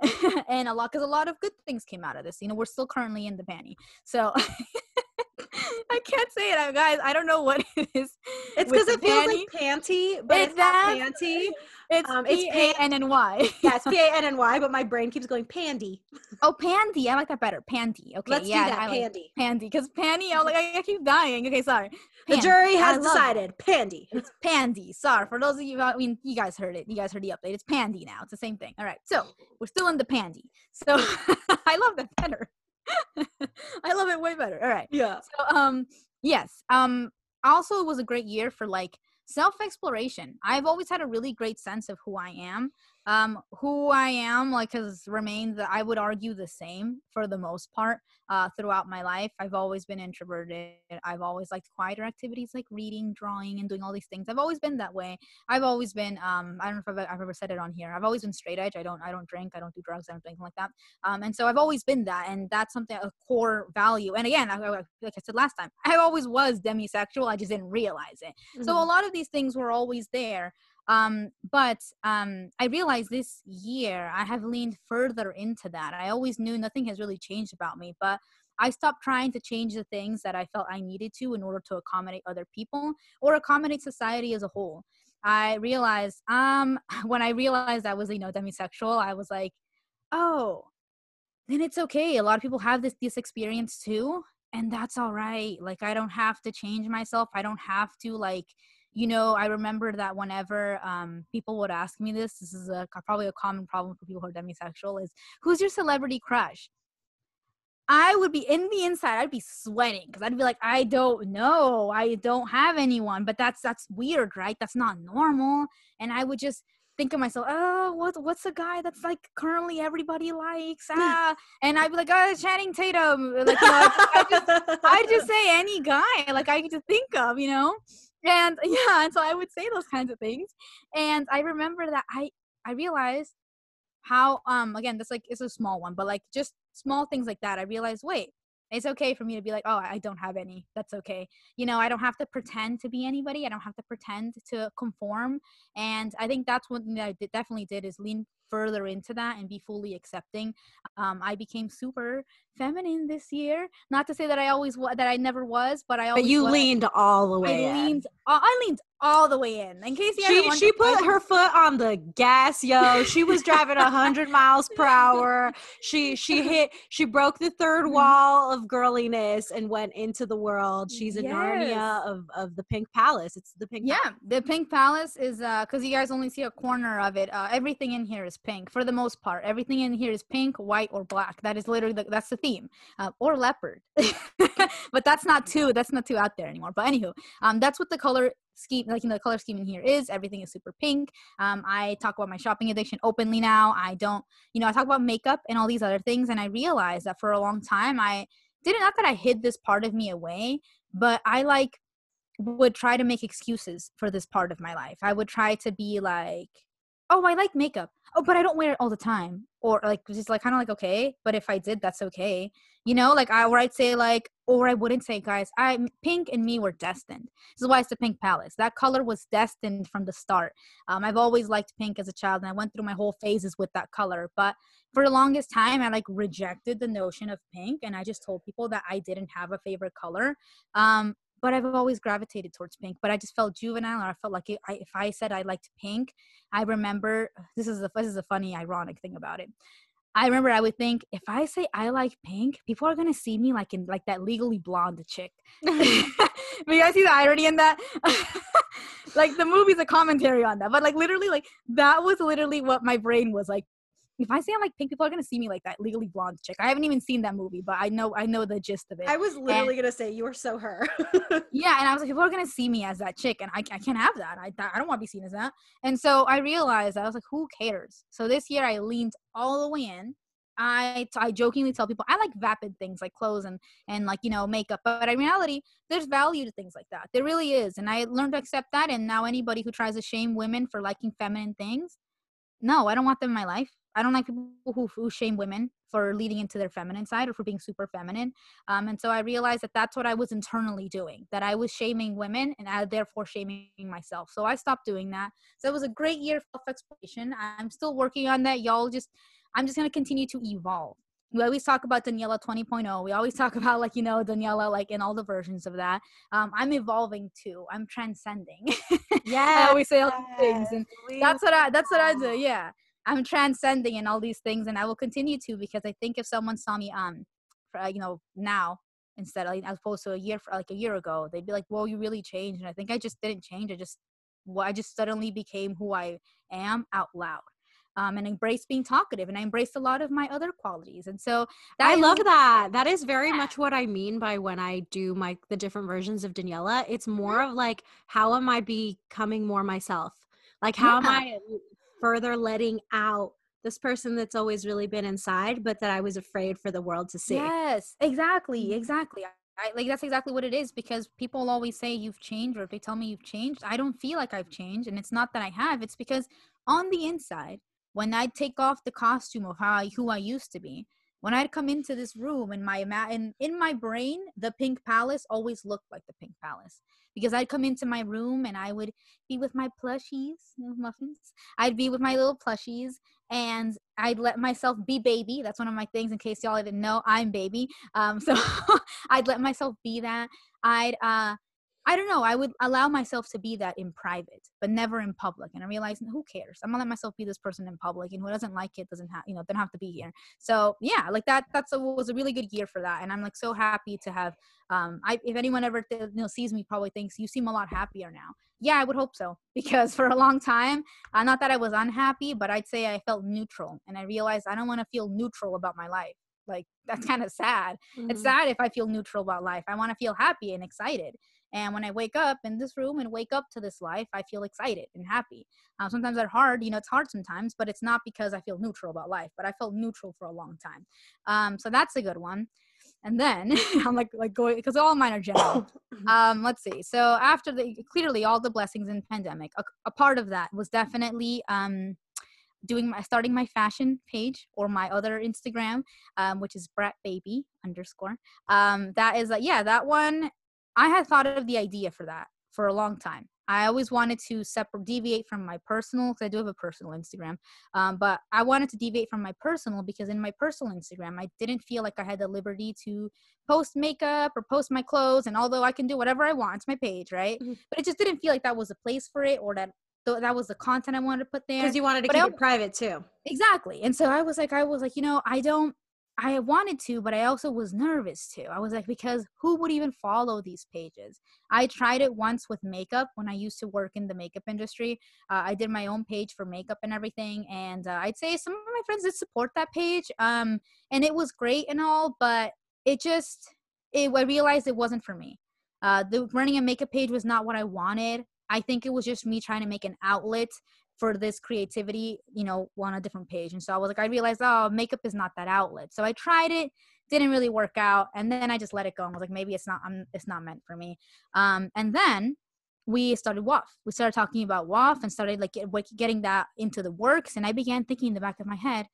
and a lot because a lot of good things came out of this. You know, we're still currently in the panty, so I can't say it, uh, guys. I don't know what it is. it's because it feels panty. like panty but It's it's, not panty It's um, it's P A N N Y. yeah it's p-a-n-n-y but my brain keeps going pandy Oh, pandy. I like that better. Pandy. Okay, let's yeah, do that I like pandy because panty. I was like, I, keep dying. Okay, sorry. the jury has decided pandy It's pandy. Sorry for those of you. I mean, you guys heard it. You guys heard the update. It's pandy now. It's the same thing. All right. So we're still in the pandy. So I love that better. I love it way better. All right. yeah So um yes. Um also it was a great year for like self exploration. I've always had a really great sense of who I am. Um who i am like has remained that i would argue the same for the most part uh throughout my life. I've always been introverted. I've always liked quieter activities like reading drawing and doing all these things. I've always been that way. I've always been um i don't know if I've, I've ever said it on here. I've always been straight edge. I don't i don't drink. I don't do drugs. I don't do anything like that. Um and so i've always been that and that's something a core value. And again I, like i said last time i always was demisexual. I just didn't realize it. Mm-hmm. so a lot of these things were always there um, but um, I realized this year I have leaned further into that. I always knew nothing has really changed about me, but I stopped trying to change the things that I felt I needed to in order to accommodate other people or accommodate society as a whole. I realized um, when I realized I was you know demisexual, I was like, oh, then it's okay. A lot of people have this this experience too, and that's all right. Like I don't have to change myself. I don't have to like you know, I remember that whenever um, people would ask me this, this is a, probably a common problem for people who are demisexual is who's your celebrity crush? I would be in the inside, I'd be sweating because I'd be like, I don't know, I don't have anyone, but that's that's weird, right? That's not normal. And I would just think of myself, oh, what what's a guy that's like currently everybody likes? Ah, and I'd be like, oh, Channing Tatum. Like, you know, I just I just say any guy like I could think of, you know and yeah and so i would say those kinds of things and i remember that i i realized how um again this like is a small one but like just small things like that i realized wait it's okay for me to be like oh i don't have any that's okay. You know i don't have to pretend to be anybody i don't have to pretend to conform and i think that's one thing that i definitely did is lean further into that and be fully accepting. Um, I became super feminine this year. Not to say that I always was, that I never was, but I always. But you was. leaned all the way. I in. leaned. I leaned all the way in. In case you she she put her foot on the gas, yo. She was driving hundred miles per hour. She she hit. She broke the third mm-hmm. wall of girliness and went into the world. She's a yes. Narnia of of the Pink Palace. It's the Pink. Yeah, Palace. the Pink Palace is uh because you guys only see a corner of it. Uh, everything in here is pink for the most part. Everything in here is pink, white, or black. That is literally the, that's the theme, uh, or leopard. but that's not too that's not too out there anymore. But anywho, um, that's what the color scheme like you know the color scheme in here is everything is super pink um i talk about my shopping addiction openly now i don't you know i talk about makeup and all these other things and i realized that for a long time i didn't not that i hid this part of me away but i like would try to make excuses for this part of my life i would try to be like oh, I like makeup. Oh, but I don't wear it all the time. Or like just like kind of like okay, but if I did, that's okay. You know, like I or I'd say like, or I wouldn't say, guys, I pink and me were destined. This is why it's the pink palace. That color was destined from the start. Um, I've always liked pink as a child, and I went through my whole phases with that color. But for the longest time, I like rejected the notion of pink, and I just told people that I didn't have a favorite color. Um, but I've always gravitated towards pink. But I just felt juvenile, or I felt like it, I, if I said I liked pink, I remember this is a this is a funny, ironic thing about it. I remember I would think if I say I like pink, people are gonna see me like in like that legally blonde chick. but you guys see the irony in that? like the movie's a commentary on that, but like literally, like that was literally what my brain was like if I say I'm like pink, people are gonna see me like that legally blonde chick. I haven't even seen that movie, but I know I know the gist of it. I was literally and, gonna say you are so her. yeah, and I was like, people are gonna see me as that chick, and I, I can't have that. I I don't want to be seen as that. And so I realized I was like, who cares? So this year I leaned all the way in. I, I jokingly tell people I like vapid things like clothes and and like you know makeup, but in reality, there's value to things like that. There really is, and I learned to accept that. And now anybody who tries to shame women for liking feminine things, no, I don't want them in my life. I don't like people who, who shame women for leading into their feminine side or for being super feminine. Um, and so I realized that that's what I was internally doing, that I was shaming women and I therefore shaming myself. So I stopped doing that. So it was a great year of self exploration. I'm still working on that. Y'all just, I'm just going to continue to evolve. We always talk about Daniela 20.0. We always talk about like, you know, Daniela, like in all the versions of that. Um, I'm evolving too. I'm transcending. Yeah. I always say all these things. And that's what I, that's what I do. Yeah. I'm transcending and all these things, and I will continue to because I think if someone saw me um, for, you know, now instead of as opposed to a year for like a year ago, they'd be like, "Well, you really changed," and I think I just didn't change. I just, well, I just suddenly became who I am out loud. Um, and embrace being talkative and I embraced a lot of my other qualities. And so I love that. That is very yeah. much what I mean by when I do my the different versions of Daniela. It's more mm-hmm. of like how am I becoming more myself? Like how yeah. am I further letting out this person that's always really been inside, but that I was afraid for the world to see. Yes, exactly, mm-hmm. exactly. I, like that's exactly what it is because people always say you've changed or if they tell me you've changed i don't feel like i've changed and it's not that i have it's because on the inside when i take off the costume of how I, who i used to be when i'd come into this room in my in, in my brain the pink palace always looked like the pink palace because i'd come into my room and i would be with my plushies muffins i'd be with my little plushies and I'd let myself be baby. That's one of my things. In case y'all didn't know, I'm baby. Um, so I'd let myself be that. I'd uh, I don't know. I would allow myself to be that in private, but never in public. And I realized, who cares? I'm gonna let myself be this person in public, and who doesn't like it doesn't have, you know, don't have to be here. So yeah, like that. That's a, was a really good year for that, and I'm like so happy to have. Um, I if anyone ever th- you know sees me, probably thinks you seem a lot happier now. Yeah, I would hope so because for a long time, uh, not that I was unhappy, but I'd say I felt neutral, and I realized I don't want to feel neutral about my life like that's kind of sad mm-hmm. it's sad if i feel neutral about life i want to feel happy and excited and when I wake up in this room and wake up to this life, I feel excited and happy. Uh, sometimes it's hard, you know, it's hard sometimes, but it's not because I feel neutral about life, but I felt neutral for a long time. Um, so that's a good one. And then I'm like, like going because all mine are general. um, let's see. So after the clearly all the blessings in pandemic, a, a part of that was definitely um, doing my starting my fashion page or my other Instagram, um, which is Brat Baby underscore. Um, that is like yeah, that one I had thought of the idea for that for a long time. I always wanted to separate, deviate from my personal, because I do have a personal Instagram. Um, but I wanted to deviate from my personal because in my personal Instagram, I didn't feel like I had the liberty to post makeup or post my clothes. And although I can do whatever I want, it's my page, right? Mm-hmm. But it just didn't feel like that was a place for it or that that was the content I wanted to put there. Because you wanted to but keep I, it private too. Exactly. And so I was like, I was like, you know, I don't I wanted to, but I also was nervous too. I was like, because who would even follow these pages? I tried it once with makeup when I used to work in the makeup industry. Uh, I did my own page for makeup and everything. And uh, I'd say some of my friends did support that page. Um, and it was great and all, but it just, it, I realized it wasn't for me. Uh, the running a makeup page was not what I wanted. I think it was just me trying to make an outlet for this creativity, you know, on a different page. And so I was like, I realized, oh, makeup is not that outlet. So I tried it, didn't really work out, and then I just let it go and was like, maybe it's not, I'm, it's not meant for me. Um, and then we started WAF. We started talking about WAF and started like getting that into the works. And I began thinking in the back of my head,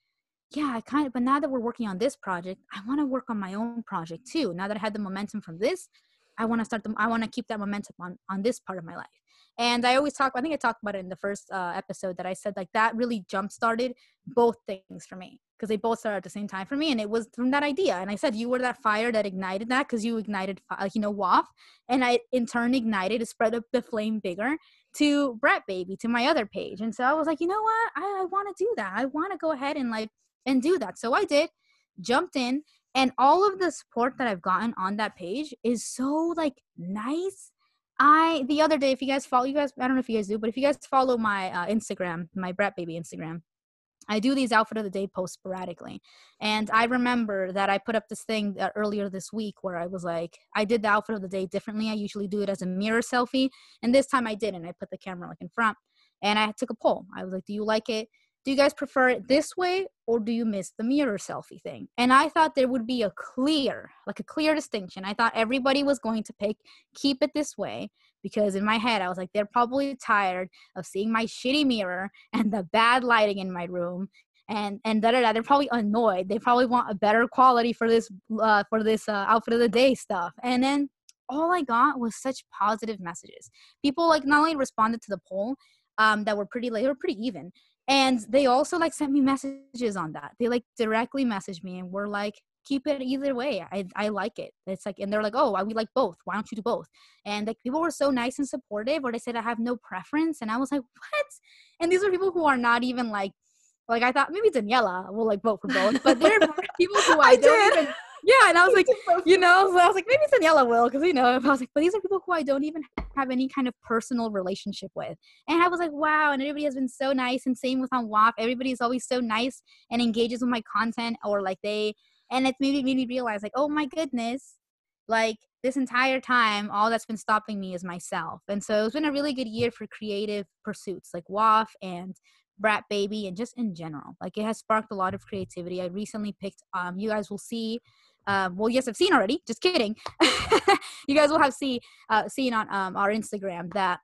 yeah, I kind of, but now that we're working on this project, I want to work on my own project too. Now that I had the momentum from this, I want to start them. I want to keep that momentum on on this part of my life. And I always talk, I think I talked about it in the first uh, episode that I said like that really jump started both things for me because they both started at the same time for me. And it was from that idea. And I said, you were that fire that ignited that because you ignited, like, you know, WAF. And I in turn ignited to spread up the flame bigger to Brat Baby, to my other page. And so I was like, you know what? I, I want to do that. I want to go ahead and like, and do that. So I did, jumped in. And all of the support that I've gotten on that page is so like nice I the other day, if you guys follow you guys, I don't know if you guys do, but if you guys follow my uh, Instagram, my Brat Baby Instagram, I do these outfit of the day posts sporadically. And I remember that I put up this thing uh, earlier this week where I was like, I did the outfit of the day differently. I usually do it as a mirror selfie, and this time I didn't. I put the camera like in front, and I took a poll. I was like, Do you like it? Do you guys prefer it this way or do you miss the mirror selfie thing? And I thought there would be a clear, like a clear distinction. I thought everybody was going to pick keep it this way because in my head I was like they're probably tired of seeing my shitty mirror and the bad lighting in my room and and da da da. They're probably annoyed. They probably want a better quality for this uh, for this uh, outfit of the day stuff. And then all I got was such positive messages. People like not only responded to the poll um, that were pretty like they were pretty even and they also like sent me messages on that. They like directly messaged me and were like keep it either way. I i like it. It's like and they're like oh I we like both. Why don't you do both? And like people were so nice and supportive or they said i have no preference. And i was like what? And these are people who are not even like like i thought maybe daniela will like vote for both but there are people who i, I don't did. even yeah, and I was like, you know, so I was like, maybe Daniela will, because you know, I was like, but these are people who I don't even have any kind of personal relationship with, and I was like, wow, and everybody has been so nice, and same with on WAF, everybody's always so nice and engages with my content, or like they, and it's made me, made me realize, like, oh my goodness, like this entire time, all that's been stopping me is myself, and so it's been a really good year for creative pursuits like WAF and brat baby and just in general. Like it has sparked a lot of creativity. I recently picked um you guys will see um, well yes i've seen already just kidding you guys will have see uh, seen on um, our instagram that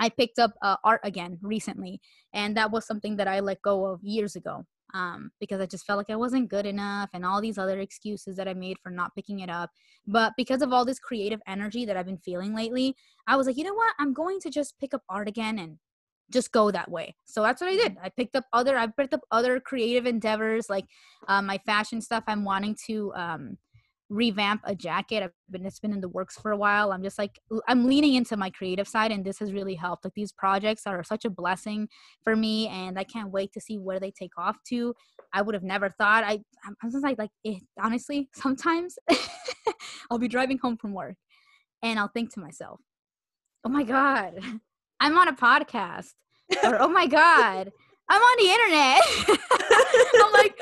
i picked up uh, art again recently and that was something that i let go of years ago um, because I just felt like I wasn't good enough and all these other excuses that I made for not picking it up. But because of all this creative energy that I've been feeling lately, I was like, you know what? I'm going to just pick up art again and just go that way. So that's what I did. I picked up other I picked up other creative endeavors like um, my fashion stuff. I'm wanting to um, revamp a jacket. I've been it's been in the works for a while. I'm just like I'm leaning into my creative side and this has really helped. Like these projects are such a blessing for me and I can't wait to see where they take off to. I would have never thought I I'm just like like it, honestly, sometimes I'll be driving home from work and I'll think to myself, "Oh my god, I'm on a podcast." or "Oh my god, I'm on the internet." I'm like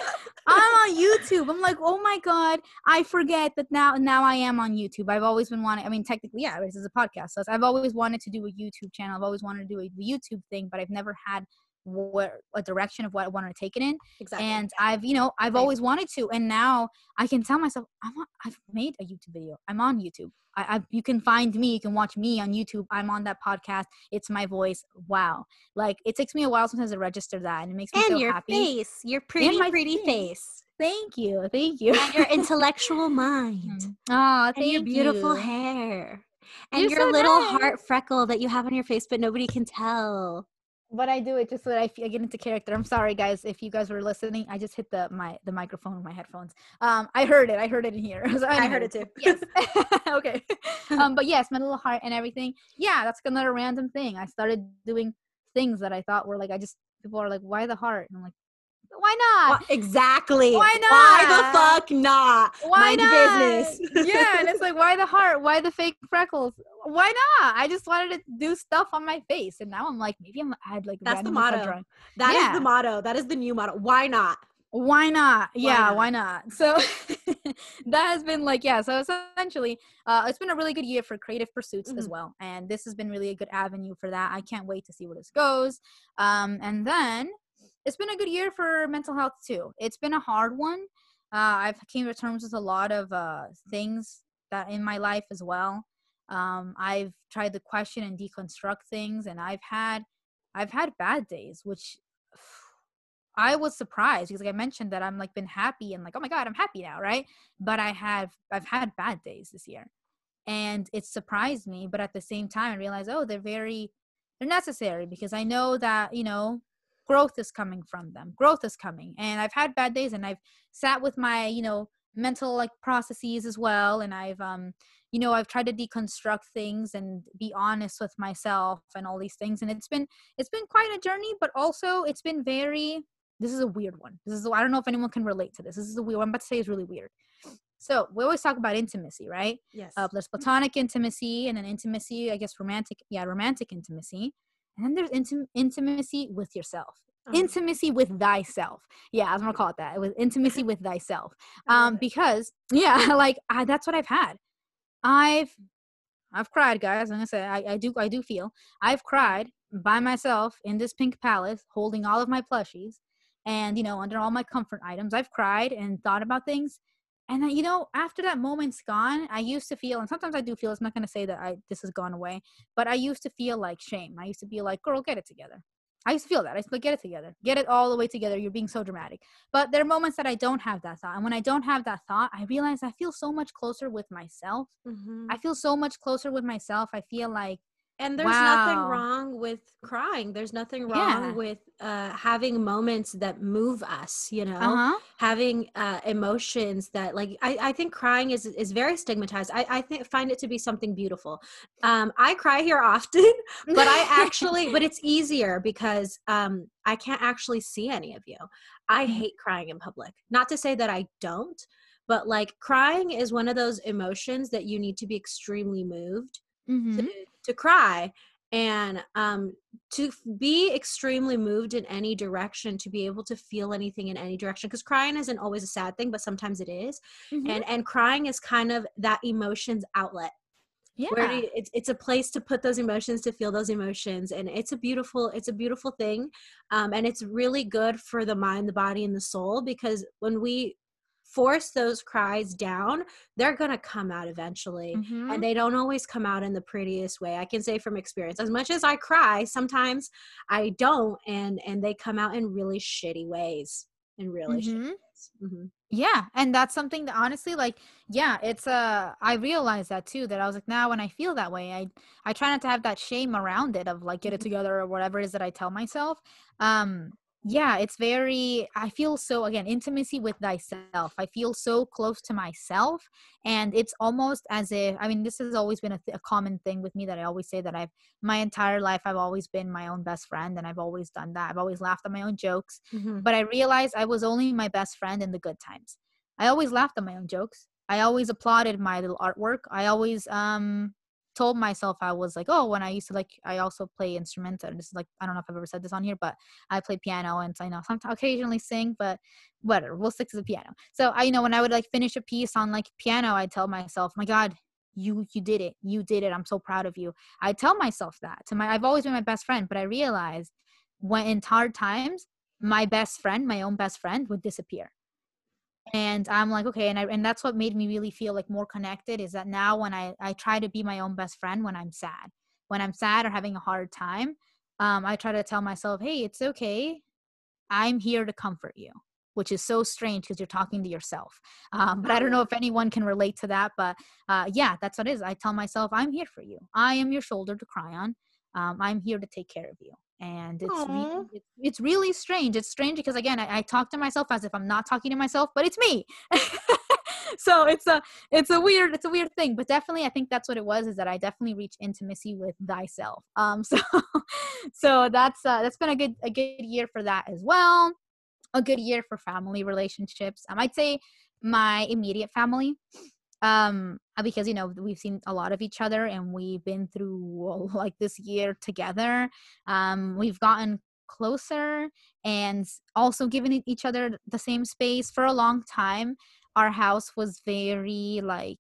I'm on YouTube. I'm like, oh my god, I forget that now. Now I am on YouTube. I've always been wanting. I mean, technically, yeah, this is a podcast. So I've always wanted to do a YouTube channel. I've always wanted to do a YouTube thing, but I've never had what a direction of what I want to take it in. Exactly. And I've, you know, I've always wanted to, and now I can tell myself, I'm, on, I've made a YouTube video. I'm on YouTube. I, I, you can find me. You can watch me on YouTube. I'm on that podcast. It's my voice. Wow. Like it takes me a while sometimes to register that, and it makes me and so your happy. face, your pretty, pretty face. face. Thank you. Thank you. And your intellectual mind. Mm-hmm. Oh, thank and your beautiful you. hair. And You're your so little nice. heart freckle that you have on your face, but nobody can tell. But I do it just so that I, I get into character. I'm sorry, guys, if you guys were listening. I just hit the my the microphone with my headphones. Um, I heard it. I heard it in here. So I heard it too. Yes. okay. Um, but yes, my little heart and everything. Yeah, that's another random thing. I started doing things that I thought were like I just people are like, why the heart? And I'm like, why not? Why- exactly. Why not? Why the fuck not? Why Mind not? business. yeah, and it's like, why the heart? Why the fake freckles? Why not? I just wanted to do stuff on my face, and now I'm like, maybe I'm I had like That's the motto. That is Yeah. the motto. That is the new motto. Why not? Why not? yeah, not? why not? So that has been like, yeah. So essentially, uh, it's been a really good year for creative pursuits as Mhm. well, and this has been really a good avenue for that. I can't wait to see where this goes. Um, and then it's been a good year for mental health too. It's been a hard one. Uh, I've came to terms with a lot of uh, things that in my life as well. Um, I've tried to question and deconstruct things, and I've had I've had bad days, which I was surprised because like I mentioned that I'm like been happy and like oh my god I'm happy now right but I have I've had bad days this year and it surprised me but at the same time I realized oh they're very they're necessary because I know that you know growth is coming from them growth is coming and I've had bad days and I've sat with my you know mental like processes as well and I've um you know I've tried to deconstruct things and be honest with myself and all these things and it's been it's been quite a journey but also it's been very this is a weird one. This is I don't know if anyone can relate to this. This is a weird. About to say is really weird. So we always talk about intimacy, right? Yes. Uh, there's platonic intimacy, and then intimacy, I guess romantic, yeah, romantic intimacy, and then there's intim- intimacy with yourself. Oh, Intimacy with thyself. Yeah, I'm gonna call it that. With intimacy with thyself. Um, because yeah, like I, that's what I've had. I've I've cried, guys. I'm gonna say I, I do I do feel I've cried by myself in this pink palace, holding all of my plushies, and you know under all my comfort items. I've cried and thought about things, and I, you know after that moment's gone, I used to feel, and sometimes I do feel. I'm not gonna say that I this has gone away, but I used to feel like shame. I used to be like, girl, get it together. I used to feel that. I used to like, get it together. Get it all the way together. You're being so dramatic. But there are moments that I don't have that thought. And when I don't have that thought, I realize I feel so much closer with myself. Mhm. I feel so much closer with myself. I feel like, And there's nothing wrong with crying. There's nothing wrong Yeah. with uh, having moments that move us, you know, uh huh. having uh, emotions that like I, I think crying is is very stigmatized. I, I think find it to be something beautiful. Um, I cry here often, but I actually but it's easier because um, I can't actually see any of you. I Mhm. hate crying in public. Not to say that I don't, but like crying is one of those emotions that you need to be extremely moved Mhm. to, to cry and um to f- be extremely moved in any direction to be able to feel anything in any direction because crying isn't always a sad thing but sometimes it is Mhm. and and crying is kind of that emotions outlet yeah. where you, it's, it's a place to put those emotions to feel those emotions and it's a beautiful it's a beautiful thing um, and it's really good for the mind the body and the soul because when we force those cries down they're going to come out eventually mm-hmm. and they don't always come out in the prettiest way i can say from experience as much as i cry sometimes i don't and and they come out in really shitty ways in really mm-hmm. shitty ways mm-hmm yeah and that's something that honestly like yeah it's uh i realized that too that i was like now when i feel that way i i try not to have that shame around it of like get it mm-hmm. together or whatever it is that i tell myself um yeah it's very i feel so again intimacy with thyself. I feel so close to myself and it's almost as if i mean this has always been a, th- a, common thing with me that i always say that i've my entire life i've always been my own best friend and i've always done that. I've always laughed at my own jokes mm-hmm. but i realized i was only my best friend in the good times. I always laughed at my own jokes. I always applauded my little artwork. I always um told myself I was like, oh, when I used to like, I also play instruments. And this is like, I don't know if I've ever said this on here, but I play piano and I know sometimes occasionally sing, but whatever, we'll stick to the piano. So I, you know, when I would like finish a piece on like piano, I'd tell myself, oh my God, you you did it you did it i'm so proud of you i tell myself that to my i've always been my best friend but i realized when in hard times my best friend my own best friend would disappear and i'm like okay and I, and that's what made me really feel like more connected is that now when i i try to be my own best friend when i'm sad when i'm sad or having a hard time um i try to tell myself hey it's okay. I'm here to comfort you which is so strange because you're talking to yourself. Um, but i don't know if anyone can relate to that but uh, yeah that's what it is. I tell myself i'm here for you. I am your shoulder to cry on. Um, i'm here to take care of you and it's re- it's, it's really strange. It's strange because again I, I talk to myself as if i'm not talking to myself but it's me. So it's a it's a weird it's a weird thing but definitely i think that's what it was is that i definitely reached intimacy with thyself. Um so so that's uh that's been a good a good year for that as well. A good year for family relationships. I might say my immediate family um because you know we've seen a lot of each other and we've been through like this year together. Um we've gotten closer and also given each other the same space. For a long time our house was very like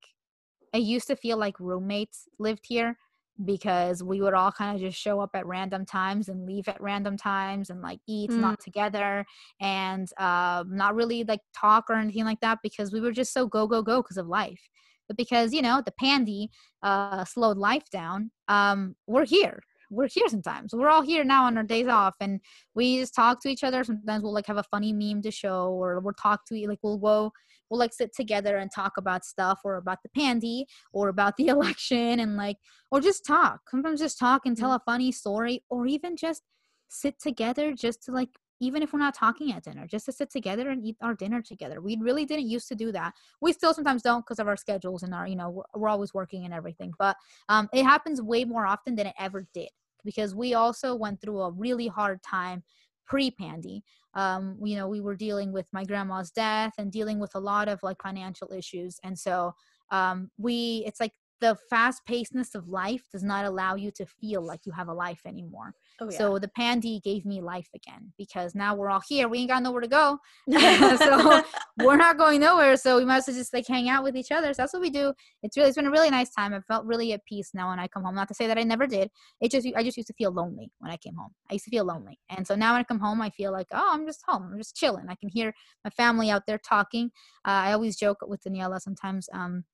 i used to feel like roommates lived here because we would all kind of just show up at random times and leave at random times and like eat mm. not together and uh, not really like talk or anything like that because we were just so go go go because of life but because you know the pandy uh, slowed life down um, we're here we're here sometimes we're all here now on our days off and we just talk to each other sometimes we'll like have a funny meme to show or we'll talk to each like we'll go we'll like sit together and talk about stuff or about the pandy or about the election and like or just talk sometimes just talk and tell mm. a funny story or even just sit together just to like even if we're not talking at dinner, just to sit together and eat our dinner together. We really didn't used to do that. We still sometimes don't because of our schedules and our, you know, we're, we're always working and everything. But um, it happens way more often than it ever did because we also went through a really hard time pre-pandy um, you know we were dealing with my grandma's death and dealing with a lot of like financial issues. And so um, we it's like the fast pacedness of life does not allow you to feel like you have a life anymore. Oh, yeah. So the pandy gave me life again because now we're all here. We ain't got nowhere to go. so we're not going nowhere. So we might as well just like hang out with each other. So that's what we do. It's really it's been a really nice time. I felt really at peace now when I come home. Not to say that I never did. It just I just used to feel lonely when I came home. I used to feel lonely. And so now when I come home, I feel like, oh, I'm just home. I'm just chilling. I can hear my family out there talking. Uh, I always joke with Daniela sometimes. Um,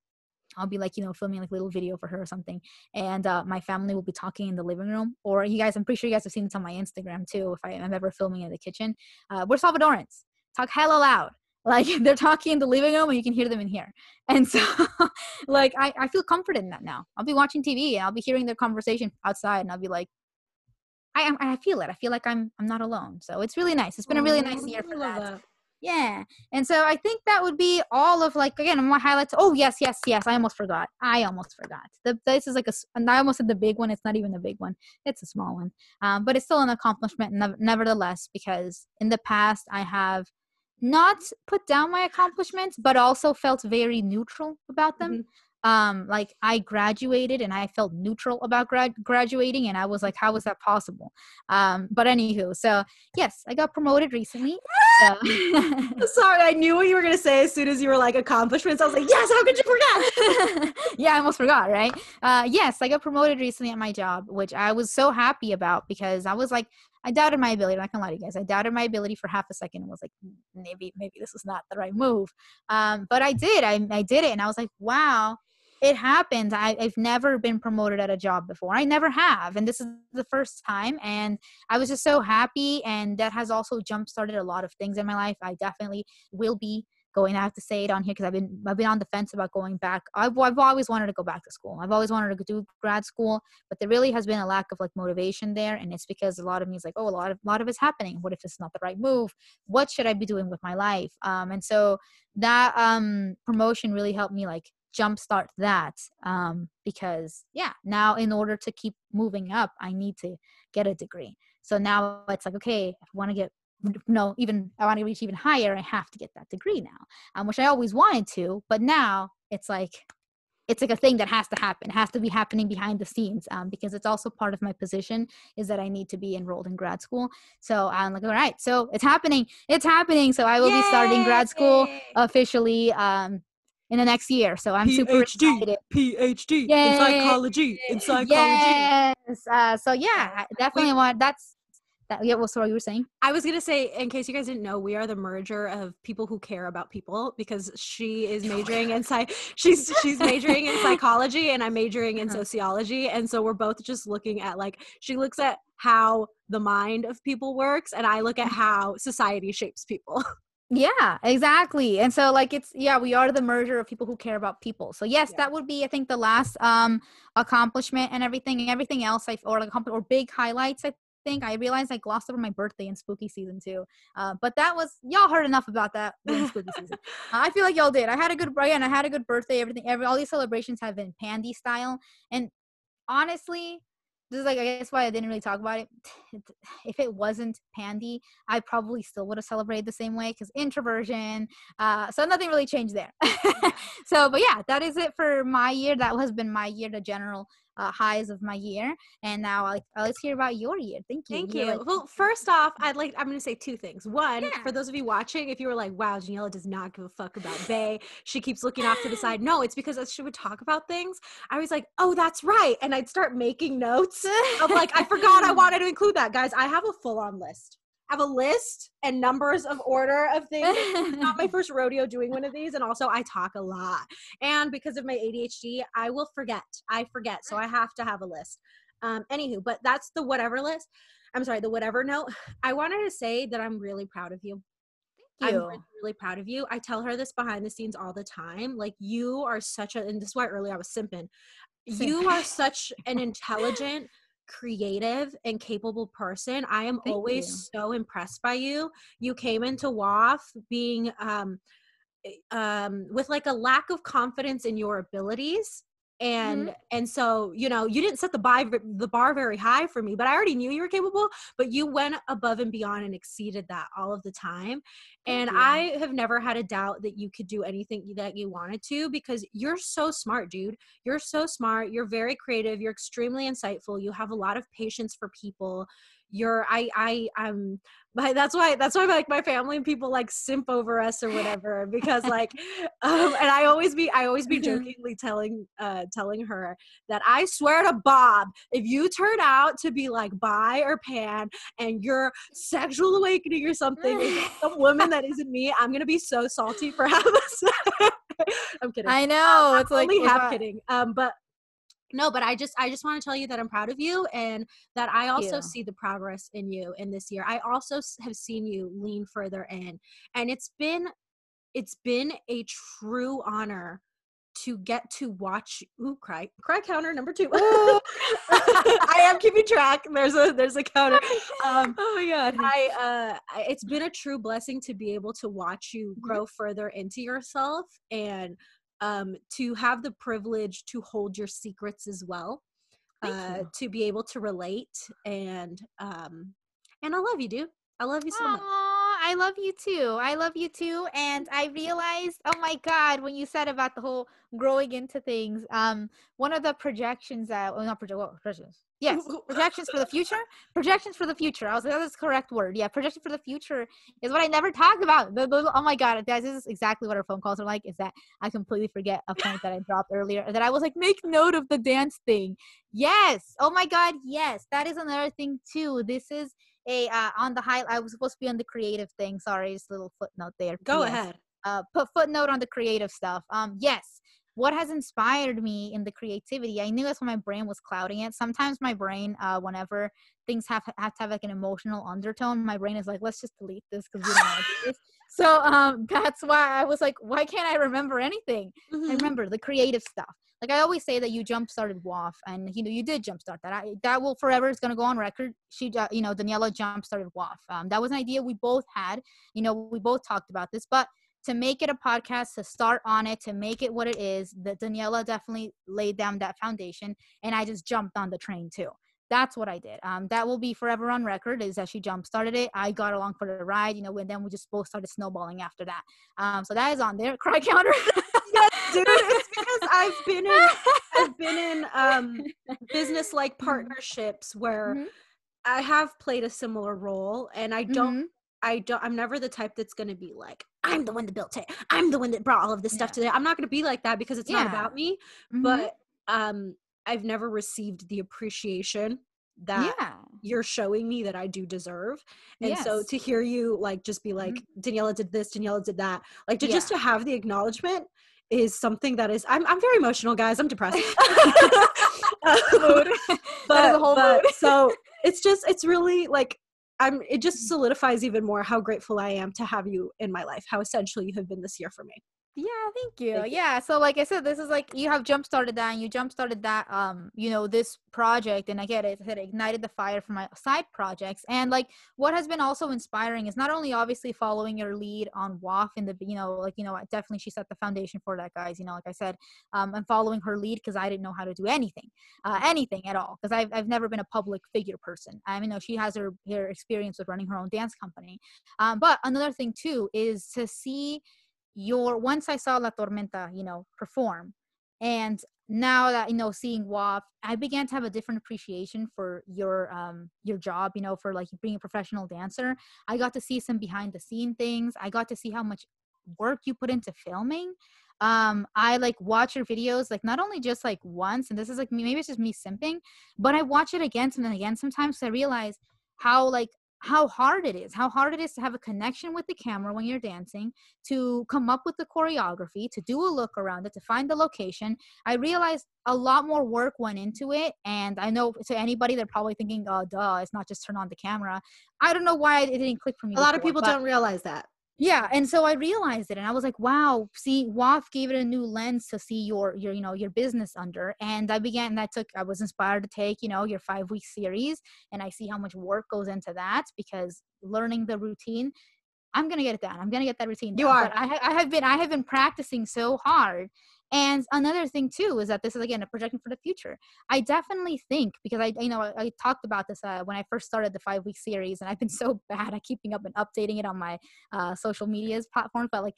I'll be like, you know, filming like a little video for her or something. And uh, my family will be talking in the living room. Or you guys, I'm pretty sure you guys have seen this on my Instagram too, if I am ever filming in the kitchen. Uh, we're Salvadorans. Talk hella loud. Like they're talking in the living room and you can hear them in here. And so like I, I feel comforted in that now. I'll be watching TV and I'll be hearing their conversation outside and I'll be like, I, I feel it. I feel like I'm I'm not alone. So it's really nice. It's been a really nice year for that. Yeah. And so I think that would be all of like again my highlights. Oh yes, yes, yes. I almost forgot. I almost forgot. The this is like a and I almost said the big one. It's not even a big one. It's a small one. Um, but it's still an accomplishment nevertheless because in the past I have not put down my accomplishments but also felt very neutral about them. Mm-hmm um like i graduated and i felt neutral about grad- graduating and i was like how was that possible um but anywho so yes i got promoted recently So. Sorry, I knew what you were gonna say as soon as you were like accomplishments. I was like, yes, how could you forget? yeah, I almost forgot, right? Uh, yes, I got promoted recently at my job, which I was so happy about because I was like, I doubted my ability. I'm not gonna lie to you guys. I doubted my ability for half a second and was like, maybe, maybe this is not the right move. Um, but I did. I, I did it, and I was like, wow it happens. I, have never been promoted at a job before. I never have. And this is the first time. And I was just so happy. And that has also jump started a lot of things in my life. I definitely will be going. I have to say it on here because I've been I've been on the fence about going back. I've, I've always wanted to go back to school. I've always wanted to do grad school, but there really has been a lack of like motivation there, and it's because a lot of me is like, oh, a lot of a lot of it's happening. What if it's not the right move? What should I be doing with my life? Um, and so that um promotion really helped me like jumpstart that um, because yeah now in order to keep moving up i need to get a degree so now it's like okay i want to get no even i want to reach even higher i have to get that degree now um, which i always wanted to but now it's like it's like a thing that has to happen it has to be happening behind the scenes um, because it's also part of my position is that i need to be enrolled in grad school so i'm like all right so it's happening it's happening so i will Yay! be starting grad school officially um, in the next year. So I'm PhD, super excited. PhD Yay. in psychology. In psychology. Yes. Uh, so yeah, definitely want. That's that, yeah. Well, sorry, you were saying. I was gonna say, in case you guys didn't know, we are the merger of people who care about people because she is majoring in psych. She's she's majoring in psychology, and I'm majoring in uh-huh. sociology, and so we're both just looking at like she looks at how the mind of people works, and I look at how society shapes people. Yeah, exactly. And so like it's yeah, we are the merger of people who care about people. So yes, yeah. that would be I think the last um accomplishment and everything and everything else I or like or big highlights I think I realized I glossed over my birthday in spooky season too. Uh, but that was y'all heard enough about that spooky season. Uh, I feel like y'all did. I had a good and I had a good birthday. Everything, every all these celebrations have been pandy style. And honestly, this is like I guess why I didn't really talk about it. If it wasn't Pandy, I probably still would have celebrated the same way because introversion. Uh, so nothing really changed there. so, but yeah, that is it for my year. That has been my year. The general uh, highs of my year. And now I'll, let's hear about your year. Thank you. Thank you. Like, well, first off, I'd like I'm going to say two things. One, yeah. for those of you watching, if you were like, "Wow, Daniela does not give a fuck about Bay," she keeps looking off to the side. No, it's because as she would talk about things, I was like, "Oh, that's right," and I'd start making notes of like, "I forgot I wanted to include that." Guys, I have a full on list have a list and numbers of order of things. not my first rodeo doing one of these. And also, I talk a lot. And because of my ADHD, I will forget. I forget. So I have to have a list. Um, anywho, but that's the whatever list. I'm sorry, the whatever note. I wanted to say that I'm really proud of you. Thank you. I'm really, really proud of you. I tell her this behind the scenes all the time. Like, you are such a, and this is why earlier I was simping. You are such an intelligent, creative and capable person. I am Thank always you. so impressed by you. You came into WAF being um eh, um with like a lack of confidence in your abilities and mm-hmm. and so you know you didn't set the bar the bar very high for me but i already knew you were capable but you went above and beyond and exceeded that all of the time. And i have never had a doubt that you could do anything that you wanted to because you're so smart dude. You're so smart. You're very creative. You're extremely insightful. You have a lot of patience for people you're i i i'm but that's why that's why like my family and people like simp over us or whatever because like um and i always be i always be jokingly telling uh telling her that i swear to bob if you turn out to be like bi or pan and you're sexual awakening or something some woman that isn't me i'm gonna be so salty for a i'm kidding. I know um, it's like only half kidding um but no but i just i just want to tell you that i'm proud of you and that i also see the progress in you in this year. I also have seen you lean further in and it's been it's been a true honor to get to watch ooh cry cry counter number two. I am keeping track. There's a there's a counter. Um, oh my god. I uh it's been a true blessing to be able to watch you mm-hmm. grow further into yourself and um, to have the privilege to hold your secrets as well, uh, to be able to relate and um, and I love you, dude. I love you so Aww, much. I love you too. I love you too. And I realized, oh my God, when you said about the whole growing into things, um, one of the projections that, well, not project, well, projections, Yes, projections for the future. Projections for the future. I was like, that's the correct word. Yeah, projection for the future is what I never talked about. The, the, oh my god, guys, this is exactly what our phone calls are like. Is that I completely forget a point that I dropped earlier. That I was like, make note of the dance thing. Yes. Oh my god, yes. That is another thing too. This is a uh, on the high. I was supposed to be on the creative thing. Sorry, just a little footnote there. Go yes. ahead. Uh, put footnote on the creative stuff. Um, yes what has inspired me in the creativity i knew that's when my brain was clouding it. Sometimes my brain uh, whenever things have, have to have like an emotional undertone my brain is like let's just delete this because we don't do this. So um, that's why i was like why can't i remember anything? Mm-hmm. i remember the creative stuff. Like i always say that you jump started WAF and you know you did jump start that. I, that will forever is going to go on record. She uh, you know daniela jump started WAF um, that was an idea we both had. You know we both talked about this but to make it a podcast, to start on it, to make it what it is, that Daniela definitely laid down that foundation. And I just jumped on the train too. That's what I did. Um, that will be forever on record is that she jump started it. I got along for the ride, you know, and then we just both started snowballing after that. Um, so that is on there. Cry counter. yes, dude. It's because I've been in I've been in um, business like mm-hmm. partnerships where mm-hmm. I have played a similar role and I don't mm-hmm. I don't I'm never the type that's going to be like I'm the one that built it. I'm the one that brought all of this stuff yeah. today. I'm not going to be like that because it's yeah. not about me. Mm-hmm. But um I've never received the appreciation that yeah. you're showing me that I do deserve. And yes. so to hear you like just be like mm-hmm. Daniela did this, Daniela did that. Like to yeah. just to have the acknowledgement is something that is I'm I'm very emotional guys. I'm depressed. um, but, but so it's just it's really like I'm it just mm-hmm. solidifies even more how grateful I am to have you in my life, how essential you have been this year for me. Yeah, thank you. Thank yeah, so like I said, this is like you have jump started that, and you jump started that, um, you know, this project, and I get it. It ignited the fire for my side projects, and like what has been also inspiring is not only obviously following your lead on WAF in the, you know, like you know, definitely she set the foundation for that, guys. You know, like I said, um, and following her lead because I didn't know how to do anything, uh, anything at all, because I've I've never been a public figure person. I mean, you know, she has her her experience with running her own dance company, um, but another thing too is to see your once I saw La Tormenta, you know, perform, and now that you know seeing WAF, I began to have a different appreciation for your um your job, you know, for like being a professional dancer. I got to see some behind the scene things. I got to see how much work you put into filming um i like watch your videos like not only just like once and this is like maybe it's just me simping but i watch it again and again sometimes i realize how like how hard it is how hard it is to have a connection with the camera when you're dancing to come up with the choreography to do a look around it to find the location. I realized a lot more work went into it and i know to anybody they're probably thinking oh duh it's not just turn on the camera. I don't know why it didn't click for me a lot of people don't realize that yeah and so i realized it and i was like wow see waf gave it a new lens to see your your you know your business under and i began and i took i was inspired to take you know your five week series and i see how much work goes into that because learning the routine i'm gonna get it done i'm gonna get that routine you are. I, I have been i have been practicing so hard and another thing too is that this is again a projection for the future. I definitely think because I you know I, I talked about this uh, when I first started the five week series, and I've been so bad at keeping up and updating it on my uh, social medias platforms. But like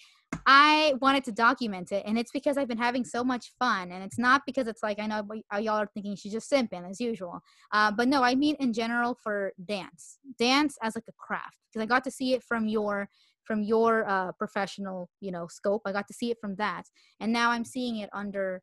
I wanted to document it, and it's because I've been having so much fun, and it's not because it's like I know y'all are thinking she's just simping as usual. Uh, but no, I mean in general for dance, dance as like a craft because I got to see it from your from your uh, professional you know scope i got to see it from that and now i'm seeing it under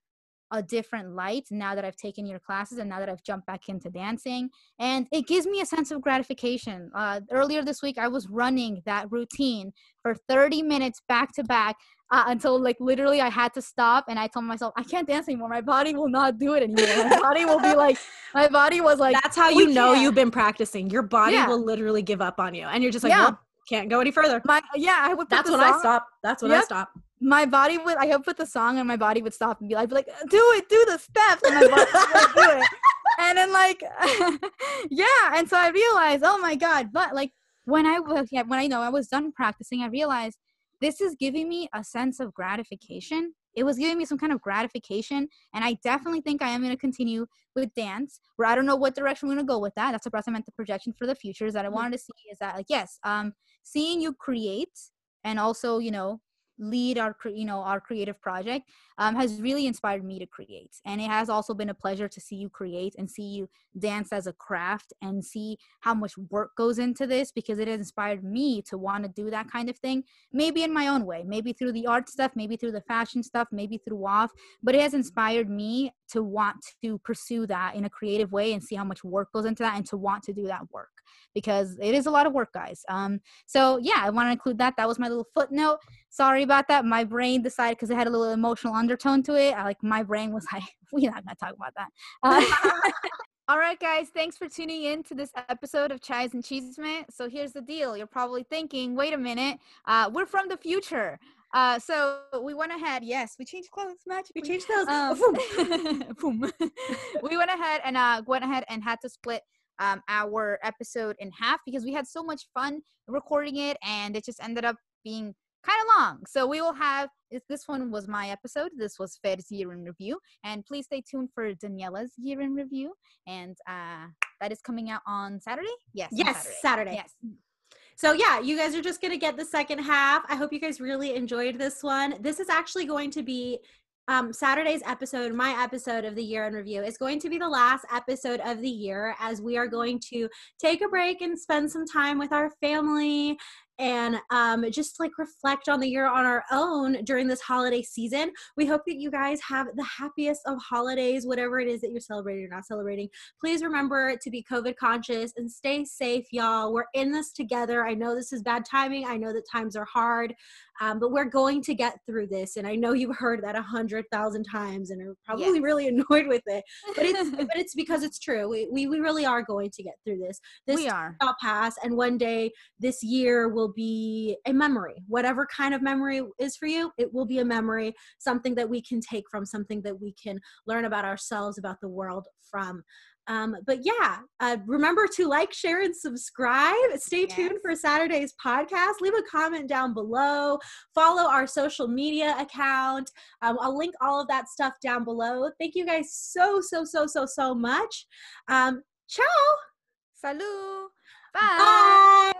a different light now that I've taken your classes and now that I've jumped back into dancing. And it gives me a sense of gratification. Uh, earlier this week, I was running that routine for 30 minutes back to back uh, until like literally I had to stop and I told myself, I can't dance anymore. My body will not do it anymore. My body will be like, my body was like, that's how you know can't. you've been practicing. Your body yeah. will literally give up on you. And you're just like, yeah. well, can't go any further. My yeah, I would. That's when song. I stop. That's when yep. I stop. My body would. I would put the song, and my body would stop and be like, be like "Do it, do the steps," and my body would do it. And then like, yeah, and so I realized, oh my god! But like when I was, yeah, when I know I was done practicing, I realized this is giving me a sense of gratification it was giving me some kind of gratification and i definitely think i am going to continue with dance where i don't know what direction we're going to go with that that's what i meant the projection for the future is that i mm-hmm. wanted to see is that like yes um seeing you create and also you know lead our you know our creative project um, has really inspired me to create. And it has also been a pleasure to see you create and see you dance as a craft and see how much work goes into this because it has inspired me to want to do that kind of thing maybe in my own way maybe through the art stuff maybe through the fashion stuff maybe through WAF but it has inspired me to want to pursue that in a creative way and see how much work goes into that and to want to do that work because it is a lot of work guys um so yeah i want to include that that was my little footnote sorry about that my brain decided because it had a little emotional undertone to it I, like my brain was like we're not gonna talk about that uh, All right, guys, thanks for tuning in to this episode of Chais and Chisme. So here's the deal. You're probably thinking, wait a minute, uh, we're from the future. Uh, so we went ahead. Yes, we changed clothes. Magically. We changed clothes. Um, we went ahead and uh, went ahead and had to split um, our episode in half because we had so much fun recording it, and it just ended up being kind of long. So we will have this one was my episode. This was Fer's year in review, and please stay tuned for Daniela's year in review, and uh, that is coming out on Saturday. Yes. Yes, Saturday. Saturday. Yes. So yeah, you guys are just going to get the second half. I hope you guys really enjoyed this one. This is actually going to be um, Saturday's episode, my episode of the year in review, is going to be the last episode of the year as we are going to take a break and spend some time with our family and um, just like reflect on the year on our own during this holiday season. We hope that you guys have the happiest of holidays, whatever it is that you're celebrating or not celebrating. Please remember to be COVID conscious and stay safe, y'all. We're in this together. I know this is bad timing. I know that times are hard, um, but we're going to get through this. And I know you've heard that a hundred thousand times and are probably yeah. really annoyed with it, but it's but it's because it's true. We, we we really are going to get through this. This we are. will pass, and one day this year will be a memory. Whatever kind of memory is for you, it will be a memory, something that we can take from, something that we can learn about ourselves, about the world from. Um, but yeah, uh, remember to like, share, and subscribe. Stay yes. tuned for Saturday's podcast. Leave a comment down below. Follow our social media account. Um, I'll link all of that stuff down below. Thank you guys so, so, so, so, so much. Um, ciao. Salut. Bye. Bye.